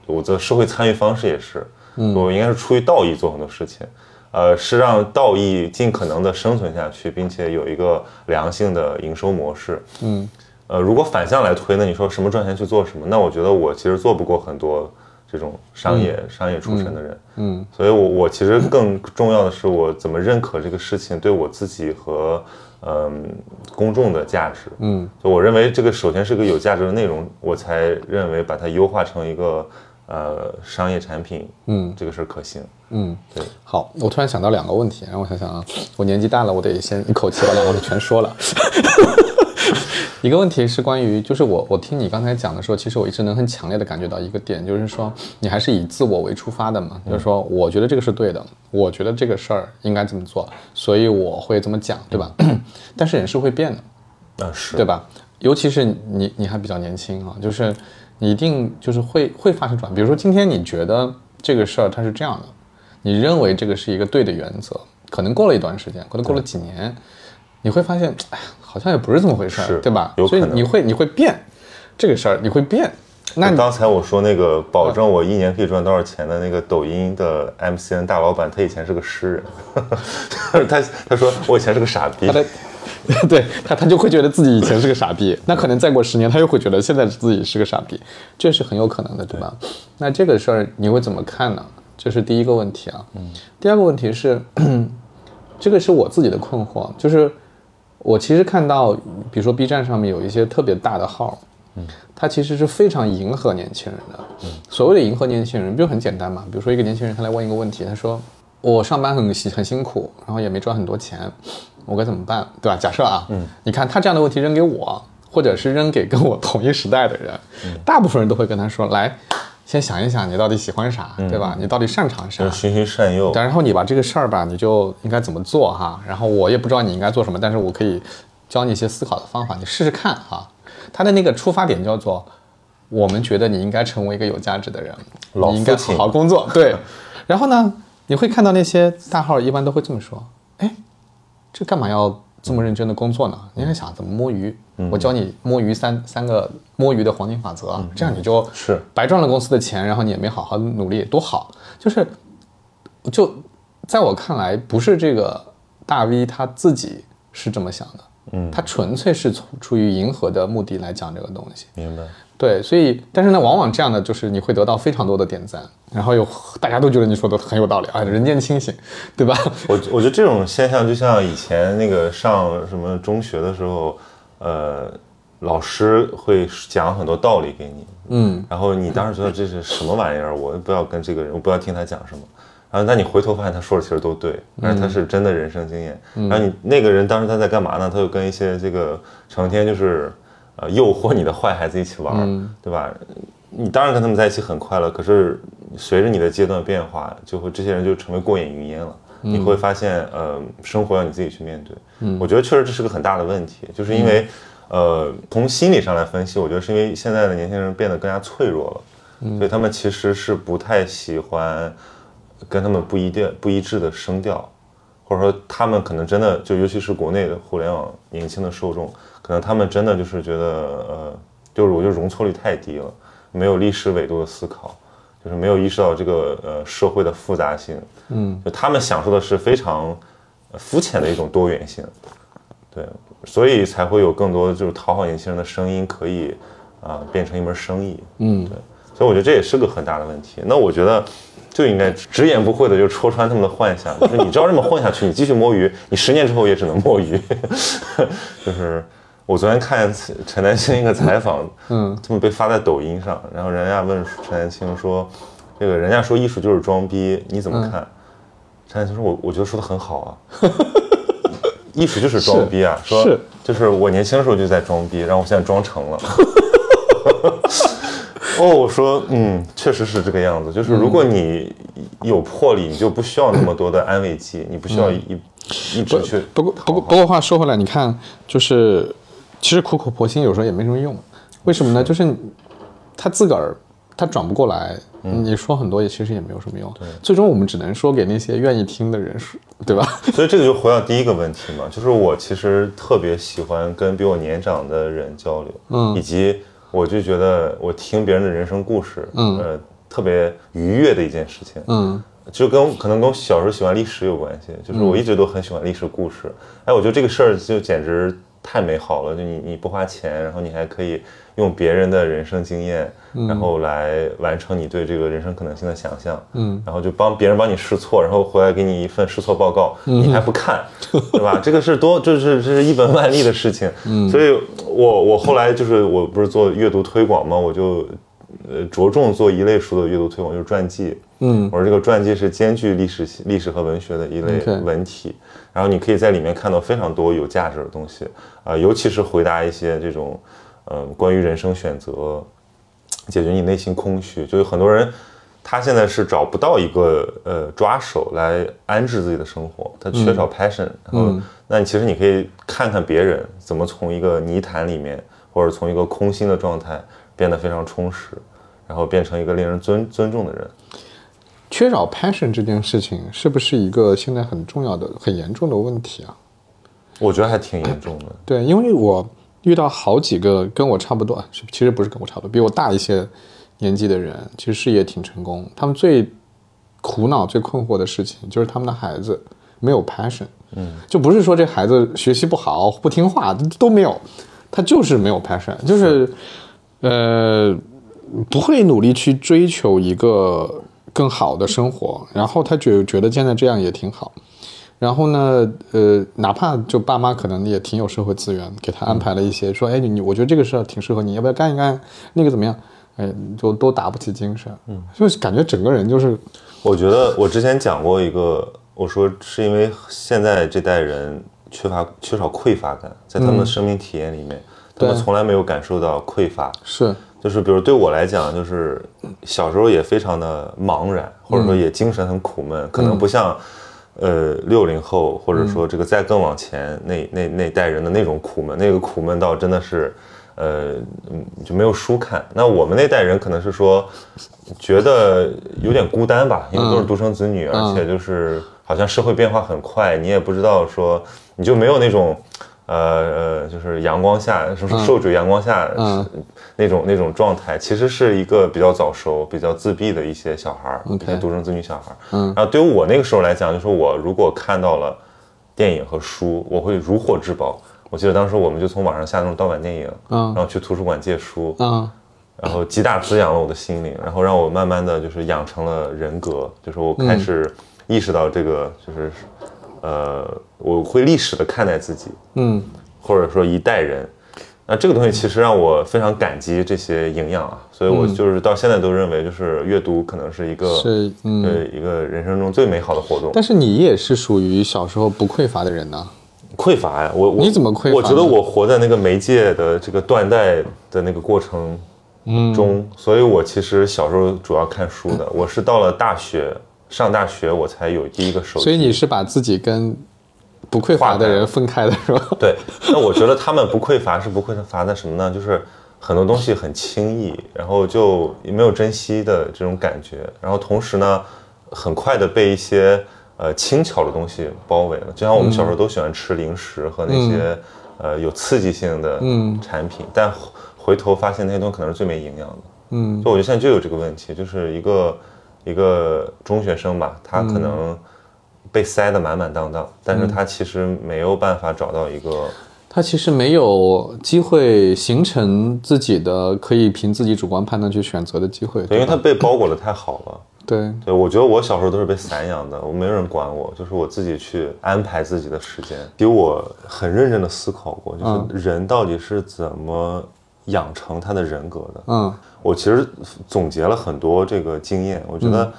我的社会参与方式也是，我应该是出于道义做很多事情，呃，是让道义尽可能的生存下去，并且有一个良性的营收模式。嗯，呃，如果反向来推，那你说什么赚钱去做什么？那我觉得我其实做不过很多。这种商业商业出身的人，嗯，所以，我我其实更重要的是，我怎么认可这个事情对我自己和嗯公众的价值，嗯，就我认为这个首先是个有价值的内容，我才认为把它优化成一个呃商业产品，嗯，这个事儿可行，嗯，对。好，我突然想到两个问题，让我想想啊，我年纪大了，我得先一口气把两个问题全说了。一个问题是关于，就是我我听你刚才讲的时候，其实我一直能很强烈的感觉到一个点，就是说你还是以自我为出发的嘛，就是说我觉得这个是对的，我觉得这个事儿应该这么做，所以我会这么讲，对吧？但是人是会变的，啊是，对吧？尤其是你你还比较年轻啊，就是你一定就是会会发生转变，比如说今天你觉得这个事儿它是这样的，你认为这个是一个对的原则，可能过了一段时间，可能过了几年，你会发现，哎呀。好像也不是这么回事儿，对吧？所以你会你会变，这个事儿你会变。那刚才我说那个保证我一年可以赚多少钱的那个抖音的 MCN 大老板，他以前是个诗人，他他说我以前是个傻逼，他 对他他就会觉得自己以前是个傻逼，那可能再过十年他又会觉得现在自己是个傻逼，这是很有可能的，对吧？那这个事儿你会怎么看呢？这是第一个问题啊。嗯。第二个问题是，这个是我自己的困惑，就是。我其实看到，比如说 B 站上面有一些特别大的号，嗯，它其实是非常迎合年轻人的。嗯，所谓的迎合年轻人，不就很简单嘛，比如说一个年轻人他来问一个问题，他说我上班很辛很辛苦，然后也没赚很多钱，我该怎么办？对吧？假设啊，嗯，你看他这样的问题扔给我，或者是扔给跟我同一时代的人，大部分人都会跟他说来。先想一想，你到底喜欢啥，对吧？你到底擅长啥？循循善诱。然后你把这个事儿吧，你就应该怎么做哈？然后我也不知道你应该做什么，但是我可以教你一些思考的方法，你试试看哈。他的那个出发点叫做，我们觉得你应该成为一个有价值的人，你应该好好工作。对。然后呢，你会看到那些大号一般都会这么说：，哎，这干嘛要这么认真的工作呢？你还想怎么摸鱼？我教你摸鱼三三个摸鱼的黄金法则，这样你就是白赚了公司的钱，然后你也没好好努力，多好。就是就在我看来，不是这个大 V 他自己是这么想的，嗯，他纯粹是出出于迎合的目的来讲这个东西。明白。对，所以但是呢，往往这样的就是你会得到非常多的点赞，然后有大家都觉得你说的很有道理啊，人间清醒，对吧？我我觉得这种现象就像以前那个上什么中学的时候，呃，老师会讲很多道理给你，嗯，然后你当时觉得这是什么玩意儿，我不要跟这个人，我不要听他讲什么，然后但你回头发现他说的其实都对，但是他是真的人生经验，然后你那个人当时他在干嘛呢？他就跟一些这个成天就是。呃，诱惑你的坏孩子一起玩，对吧？你当然跟他们在一起很快乐，可是随着你的阶段变化，就会这些人就成为过眼云烟了。你会发现，呃，生活要你自己去面对。嗯，我觉得确实这是个很大的问题，就是因为，呃，从心理上来分析，我觉得是因为现在的年轻人变得更加脆弱了，所以他们其实是不太喜欢跟他们不一定不一致的声调，或者说他们可能真的就尤其是国内的互联网年轻的受众。可能他们真的就是觉得，呃，就是我觉得容错率太低了，没有历史维度的思考，就是没有意识到这个呃社会的复杂性，嗯，就他们享受的是非常肤浅的一种多元性，对，所以才会有更多就是讨好年轻人的声音可以啊变成一门生意，嗯，对，所以我觉得这也是个很大的问题。那我觉得就应该直言不讳的就戳穿他们的幻想，就是你只要这么混下去，你继续摸鱼，你十年之后也只能摸鱼，就是。我昨天看陈丹青一个采访，嗯，他们被发在抖音上，然后人家问陈丹青说：“这个人家说艺术就是装逼，你怎么看？”陈丹青说：“我我觉得说的很好啊，艺术就是装逼啊，说就是我年轻的时候就在装逼，然后我现在装成了。”哦，我说嗯，确实是这个样子，就是如果你有魄力，你就不需要那么多的安慰剂，你不需要一一直去。不过不过不过话说回来，你看就是。其实苦口婆心有时候也没什么用，为什么呢？就是他自个儿他转不过来，你说很多也其实也没有什么用。对，最终我们只能说给那些愿意听的人说，对吧？所以这个就回到第一个问题嘛，就是我其实特别喜欢跟比我年长的人交流，嗯，以及我就觉得我听别人的人生故事，嗯，呃，特别愉悦的一件事情，嗯，就跟可能跟我小时候喜欢历史有关系，就是我一直都很喜欢历史故事，哎，我觉得这个事儿就简直。太美好了，就你你不花钱，然后你还可以用别人的人生经验，然后来完成你对这个人生可能性的想象，嗯，然后就帮别人帮你试错，然后回来给你一份试错报告，你还不看，对吧？这个是多，这是这是一本万利的事情，嗯，所以我我后来就是我不是做阅读推广嘛，我就呃着重做一类书的阅读推广，就是传记，嗯，我说这个传记是兼具历史历史和文学的一类文体。然后你可以在里面看到非常多有价值的东西，啊，尤其是回答一些这种，嗯，关于人生选择，解决你内心空虚。就有很多人，他现在是找不到一个呃抓手来安置自己的生活，他缺少 passion。然后，那其实你可以看看别人怎么从一个泥潭里面，或者从一个空心的状态变得非常充实，然后变成一个令人尊尊重的人。缺少 passion 这件事情是不是一个现在很重要的、很严重的问题啊？我觉得还挺严重的。对，因为我遇到好几个跟我差不多，其实不是跟我差不多，比我大一些年纪的人，其实事业挺成功。他们最苦恼、最困惑的事情就是他们的孩子没有 passion。嗯，就不是说这孩子学习不好、不听话都没有，他就是没有 passion，就是呃不会努力去追求一个。更好的生活，然后他觉觉得现在这样也挺好，然后呢，呃，哪怕就爸妈可能也挺有社会资源，给他安排了一些，说，哎，你我觉得这个事儿挺适合你，要不要干一干？那个怎么样？哎，就都打不起精神，嗯，就是感觉整个人就是，我觉得我之前讲过一个，我说是因为现在这代人缺乏缺少匮乏感，在他们的生命体验里面，他们从来没有感受到匮乏，是。就是比如对我来讲，就是小时候也非常的茫然，或者说也精神很苦闷，可能不像，呃六零后或者说这个再更往前那那那代人的那种苦闷，那个苦闷到真的是，呃就没有书看。那我们那代人可能是说，觉得有点孤单吧，因为都是独生子女，而且就是好像社会变化很快，你也不知道说。你就没有那种。呃呃，就是阳光下，是不是受制阳光下那种那种状态，其实是一个比较早熟、比较自闭的一些小孩儿，一些独生子女小孩儿。嗯，然后对于我那个时候来讲，就是我如果看到了电影和书，我会如获至宝。我记得当时我们就从网上下那种盗版电影，嗯，然后去图书馆借书，嗯，然后极大滋养了我的心灵，然后让我慢慢的就是养成了人格，就是我开始意识到这个就是。呃，我会历史的看待自己，嗯，或者说一代人，那这个东西其实让我非常感激这些营养啊，所以我就是到现在都认为，就是阅读可能是一个是呃一个人生中最美好的活动。但是你也是属于小时候不匮乏的人呢？匮乏呀，我我你怎么匮乏？我觉得我活在那个媒介的这个断代的那个过程中，所以我其实小时候主要看书的，我是到了大学。上大学我才有第一个手机，所以你是把自己跟不匮乏的人分开的是吧？对，那我觉得他们不匮乏是不匮乏在什么呢？就是很多东西很轻易，然后就没有珍惜的这种感觉，然后同时呢，很快的被一些呃轻巧的东西包围了。就像我们小时候都喜欢吃零食和那些呃有刺激性的产品，但回头发现那些东西可能是最没营养的。嗯，就我觉得现在就有这个问题，就是一个。一个中学生吧，他可能被塞得满满当当，但是他其实没有办法找到一个，他其实没有机会形成自己的可以凭自己主观判断去选择的机会，因为他被包裹的太好了。对。对，我觉得我小时候都是被散养的，我没有人管我，就是我自己去安排自己的时间。其实我很认真的思考过，就是人到底是怎么养成他的人格的。嗯。我其实总结了很多这个经验，我觉得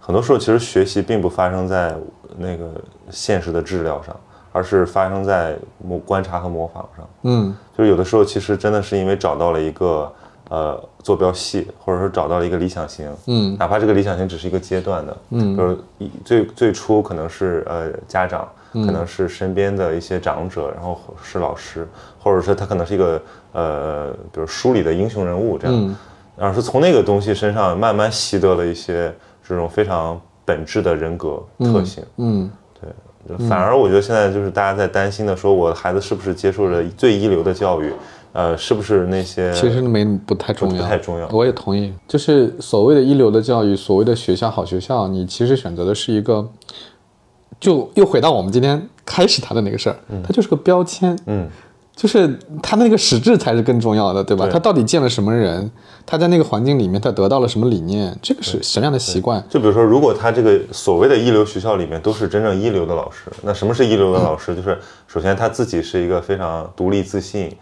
很多时候其实学习并不发生在那个现实的治疗上，而是发生在模观察和模仿上。嗯，就是有的时候其实真的是因为找到了一个呃坐标系，或者说找到了一个理想型。嗯，哪怕这个理想型只是一个阶段的。嗯，就是最最初可能是呃家长，可能是身边的一些长者，然后是老师，或者说他可能是一个呃比如书里的英雄人物这样。然后是从那个东西身上慢慢习得了一些这种非常本质的人格特性。嗯，对。反而我觉得现在就是大家在担心的，说我的孩子是不是接受了最一流的教育？呃，是不是那些？其实没不太重要，不太重要。我也同意，就是所谓的一流的教育，所谓的学校好学校，你其实选择的是一个，就又回到我们今天开始谈的那个事儿，它就是个标签。嗯。就是他那个实质才是更重要的，对吧？他到底见了什么人？他在那个环境里面，他得到了什么理念？这个是什么样的习惯？就比如说，如果他这个所谓的一流学校里面都是真正一流的老师，那什么是一流的老师？就是首先他自己是一个非常独立自信。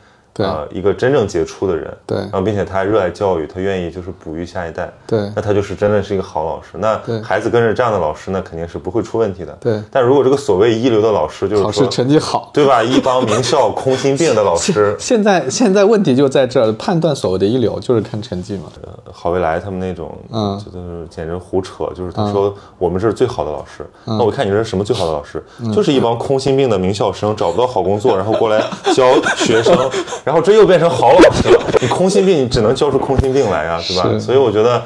啊，一个真正杰出的人，对，然后并且他热爱教育，他愿意就是哺育下一代，对，那他就是真的是一个好老师。那孩子跟着这样的老师，那肯定是不会出问题的。对，但如果这个所谓一流的老师就是考试成绩好，对吧？一帮名校空心病的老师，现在现在问题就在这儿，判断所谓的一流就是看成绩嘛。郝未来他们那种，嗯，就是简直胡扯，就是他说我们这是最好的老师，那我看你这是什么最好的老师？就是一帮空心病的名校生 找不到好工作，然后过来教学生，然后这又变成好。好老师了，你空心病，你只能教出空心病来呀，对吧？所以我觉得，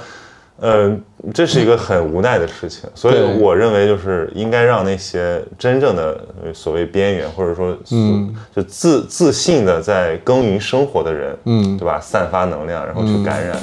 嗯，这是一个很无奈的事情。所以我认为，就是应该让那些真正的所谓边缘，或者说，嗯，就自自信的在耕耘生活的人，嗯，对吧？散发能量，然后去感染。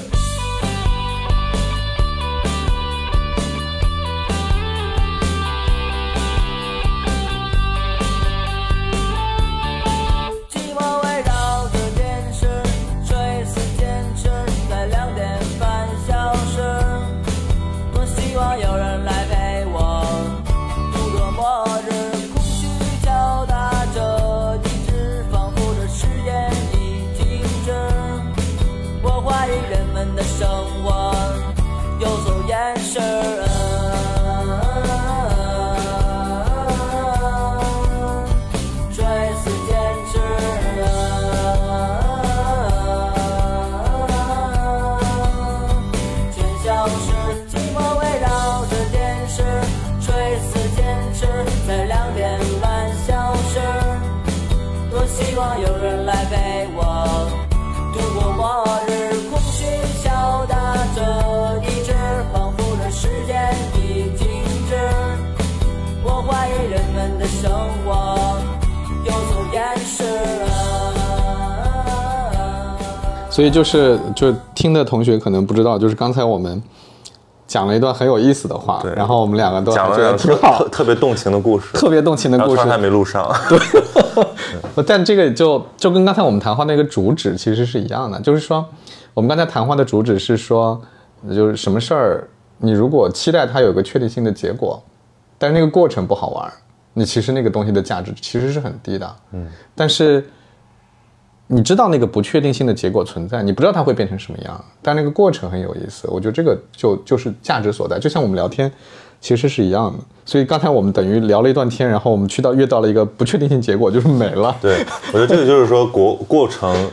所以就是就听的同学可能不知道，就是刚才我们讲了一段很有意思的话，然后我们两个都讲了挺好，特别动情的故事，特别动情的故事还没录上。对，但这个就就跟刚才我们谈话那个主旨其实是一样的，就是说我们刚才谈话的主旨是说，就是什么事儿，你如果期待它有个确定性的结果，但是那个过程不好玩，你其实那个东西的价值其实是很低的。嗯，但是。你知道那个不确定性的结果存在，你不知道它会变成什么样，但那个过程很有意思。我觉得这个就就是价值所在，就像我们聊天，其实是一样的。所以刚才我们等于聊了一段天，然后我们去到遇到了一个不确定性结果，就是没了。对，我觉得这个就是说过过程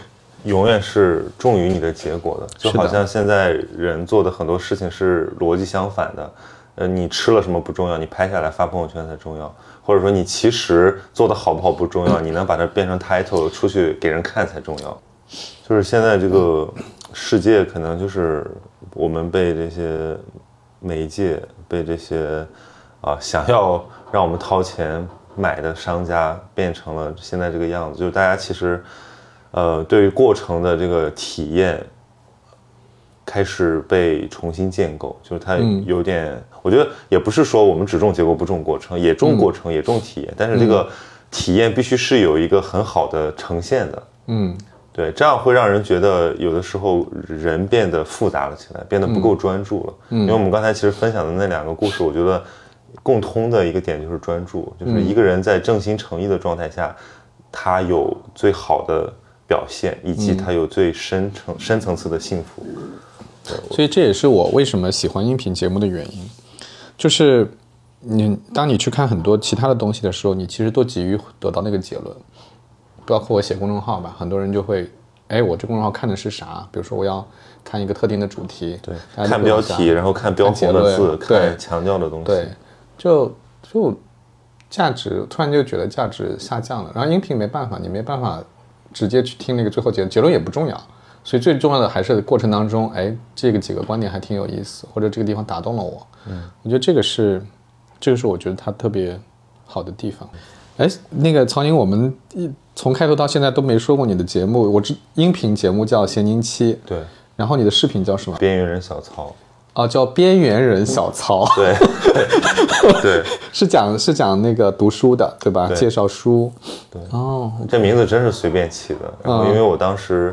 永远是重于你的结果的，就好像现在人做的很多事情是逻辑相反的。呃，你吃了什么不重要，你拍下来发朋友圈才重要。或者说你其实做的好不好不重要，你能把它变成 title 出去给人看才重要。就是现在这个世界，可能就是我们被这些媒介、被这些啊想要让我们掏钱买的商家变成了现在这个样子。就是大家其实呃对于过程的这个体验开始被重新建构，就是它有点。我觉得也不是说我们只重结果不重过程，也重过程也重体验，但是这个体验必须是有一个很好的呈现的。嗯，对，这样会让人觉得有的时候人变得复杂了起来，变得不够专注了。嗯，因为我们刚才其实分享的那两个故事，我觉得共通的一个点就是专注，就是一个人在正心诚意的状态下，他有最好的表现，以及他有最深层深层次的幸福。所以这也是我为什么喜欢音频节目的原因。就是你，当你去看很多其他的东西的时候，你其实都急于得到那个结论。包括我写公众号吧，很多人就会，哎，我这公众号看的是啥？比如说我要看一个特定的主题，对，看标题，然后看标红的字，看强调的东西，对，就就价值突然就觉得价值下降了。然后音频没办法，你没办法直接去听那个最后结结论也不重要。所以最重要的还是过程当中，哎，这个几个观点还挺有意思，或者这个地方打动了我。嗯，我觉得这个是，这个是我觉得它特别好的地方。哎，那个曹宁，我们一从开头到现在都没说过你的节目，我知音频节目叫闲宁七，对。然后你的视频叫什么？边缘人小曹。哦，叫边缘人小曹。对。对。是讲是讲那个读书的，对吧？介绍书。对。哦，这名字真是随便起的。然后因为我当时。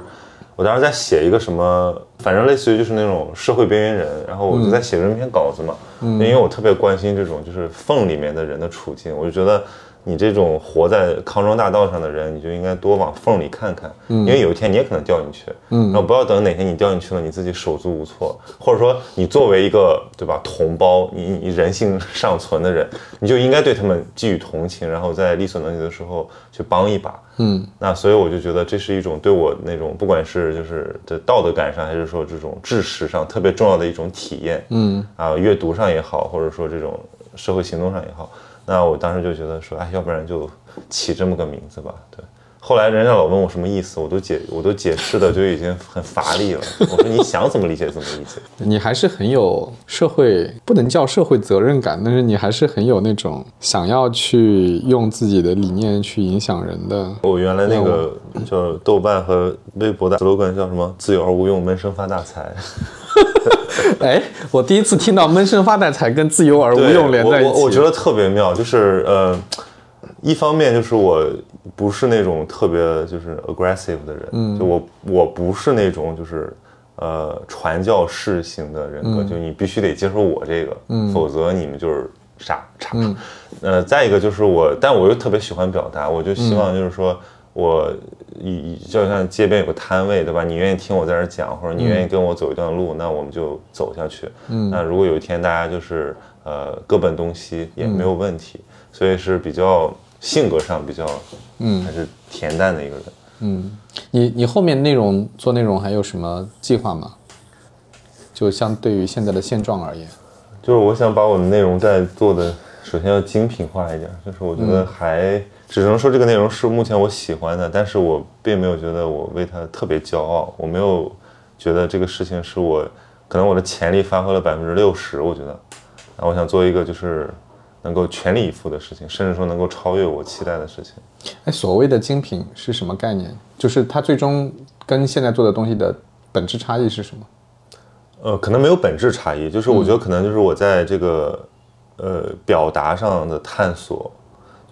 我当时在写一个什么，反正类似于就是那种社会边缘人，然后我就在写这篇稿子嘛，因为我特别关心这种就是缝里面的人的处境，我就觉得。你这种活在康庄大道上的人，你就应该多往缝里看看，因为有一天你也可能掉进去。嗯，然后不要等哪天你掉进去了，你自己手足无措，或者说你作为一个对吧同胞，你你人性尚存的人，你就应该对他们寄予同情，然后在力所能及的时候去帮一把。嗯，那所以我就觉得这是一种对我那种不管是就是在道德感上，还是说这种知识上特别重要的一种体验。嗯，啊，阅读上也好，或者说这种社会行动上也好。那我当时就觉得说，哎，要不然就起这么个名字吧。对，后来人家老问我什么意思，我都解，我都解释的就已经很乏力了。我说你想怎么理解怎么理解。你还是很有社会，不能叫社会责任感，但是你还是很有那种想要去用自己的理念去影响人的。我原来那个叫豆瓣和微博的 slogan 叫什么？自由而无用，闷声发大财。哎，我第一次听到闷声发大财跟自由而无用连在一起，我我觉得特别妙。就是呃，一方面就是我不是那种特别就是 aggressive 的人，嗯，就我我不是那种就是呃传教士型的人格，就你必须得接受我这个，嗯，否则你们就是傻叉。呃，再一个就是我，但我又特别喜欢表达，我就希望就是说。我一就像街边有个摊位，对吧？你愿意听我在这讲，或者你愿意跟我走一段路，那我们就走下去。嗯，那如果有一天大家就是呃各奔东西也没有问题，所以是比较性格上比较嗯还是恬淡的一个人。嗯，你你后面内容做内容还有什么计划吗？就相对于现在的现状而言，就是我想把我的内容再做的，首先要精品化一点，就是我觉得还。只能说这个内容是目前我喜欢的，但是我并没有觉得我为它特别骄傲，我没有觉得这个事情是我可能我的潜力发挥了百分之六十，我觉得，那我想做一个就是能够全力以赴的事情，甚至说能够超越我期待的事情。哎，所谓的精品是什么概念？就是它最终跟现在做的东西的本质差异是什么？呃，可能没有本质差异，就是我觉得可能就是我在这个呃表达上的探索，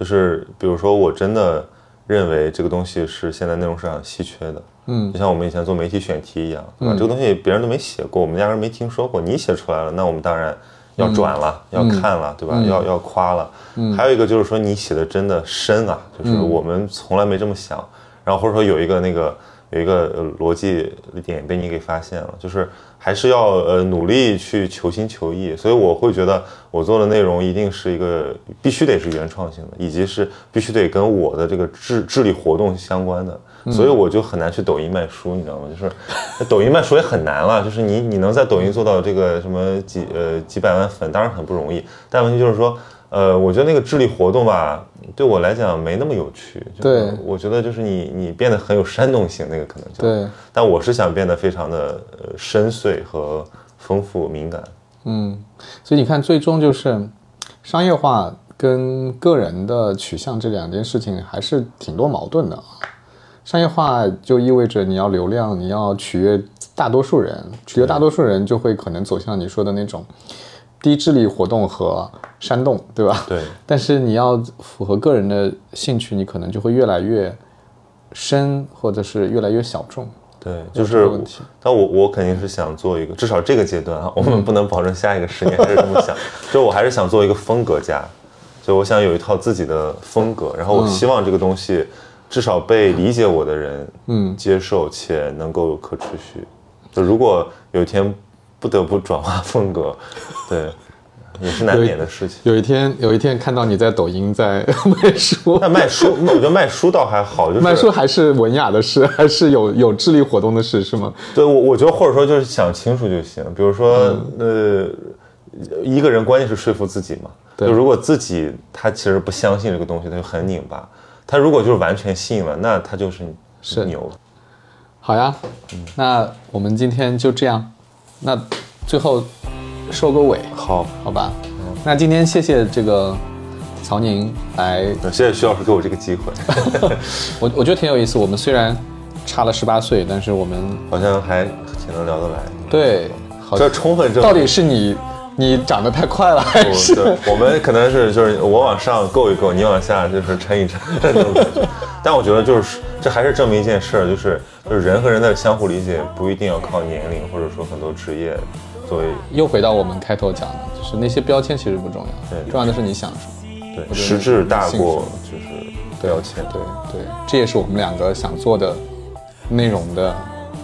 就是比如说我真的认为这个东西是现在内容市场稀缺的，嗯，就像我们以前做媒体选题一样，对吧？这个东西别人都没写过，我们压根没听说过，你写出来了，那我们当然。要转了，要看了，对吧？要要夸了。还有一个就是说，你写的真的深啊，就是我们从来没这么想。然后或者说有一个那个有一个逻辑点被你给发现了，就是还是要呃努力去求新求异。所以我会觉得我做的内容一定是一个必须得是原创性的，以及是必须得跟我的这个智智力活动相关的。所以我就很难去抖音卖书，你知道吗？就是抖音卖书也很难了，就是你你能在抖音做到这个什么几呃几百万粉，当然很不容易。但问题就是说，呃，我觉得那个智力活动吧，对我来讲没那么有趣。对，我觉得就是你你变得很有煽动性，那个可能就对。但我是想变得非常的呃深邃和丰富敏感。嗯，所以你看，最终就是商业化跟个人的取向这两件事情还是挺多矛盾的啊。商业化就意味着你要流量，你要取悦大多数人，取悦大多数人就会可能走向你说的那种低智力活动和煽动，对吧？对。但是你要符合个人的兴趣，你可能就会越来越深，或者是越来越小众。对，就是问题。但我我肯定是想做一个，至少这个阶段啊，我们不能保证下一个十年还是这么想。就我还是想做一个风格家，就我想有一套自己的风格，然后我希望这个东西。至少被理解我的人，嗯，接受且能够可持续。就如果有一天不得不转化风格，对，也是难免的事情。有一天，有一天看到你在抖音在卖书，那卖书，我觉得卖书倒还好，就是卖书还是文雅的事，还是有有智力活动的事，是吗？对，我我觉得或者说就是想清楚就行。比如说，呃，一个人关键是说服自己嘛。就如果自己他其实不相信这个东西，他就很拧巴。他如果就是完全信了，那他就是是牛。好呀，那我们今天就这样。那最后收个尾，好好吧？那今天谢谢这个曹宁来，谢谢徐老师给我这个机会。我我觉得挺有意思。我们虽然差了十八岁，但是我们好像还挺能聊得来。对，这充分证明到底是你。你长得太快了，还是我们可能是就是我往上够一够，你往下就是撑一撑这种感觉。但我觉得就是这还是证明一件事儿，就是就是人和人的相互理解不一定要靠年龄或者说很多职业作为。又回到我们开头讲的，就是那些标签其实不重要，对，重要的是你想什么。对，实质大过就是标签。对对，这也是我们两个想做的内容的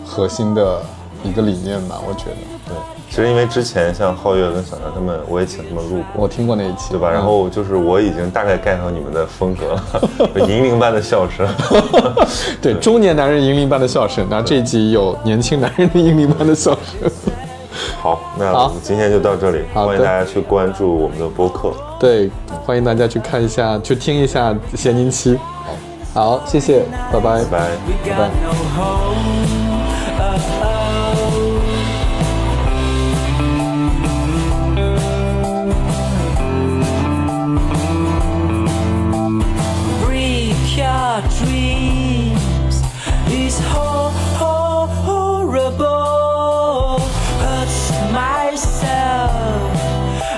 核心的一个理念吧，我觉得。对。其实因为之前像皓月跟小张他们，我也请他们录过，我听过那一期，对吧？然后就是我已经大概 get 到你们的风格了，银铃般的笑声，对，中年男人银铃般的笑声。然后这一集有年轻男人的银铃般的笑声。好，那我们今天就到这里，欢迎大家去关注我们的播客，对，欢迎大家去看一下，去听一下咸宁期。好，谢谢，拜拜，拜拜，拜拜。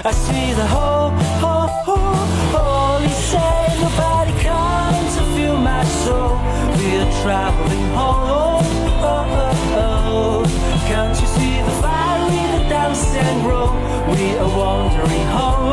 I see the whole, whole, whole, holy say nobody comes to feel my soul. We're traveling home. Oh, oh, oh. Can't you see the fire in the dancing room? We are wandering home.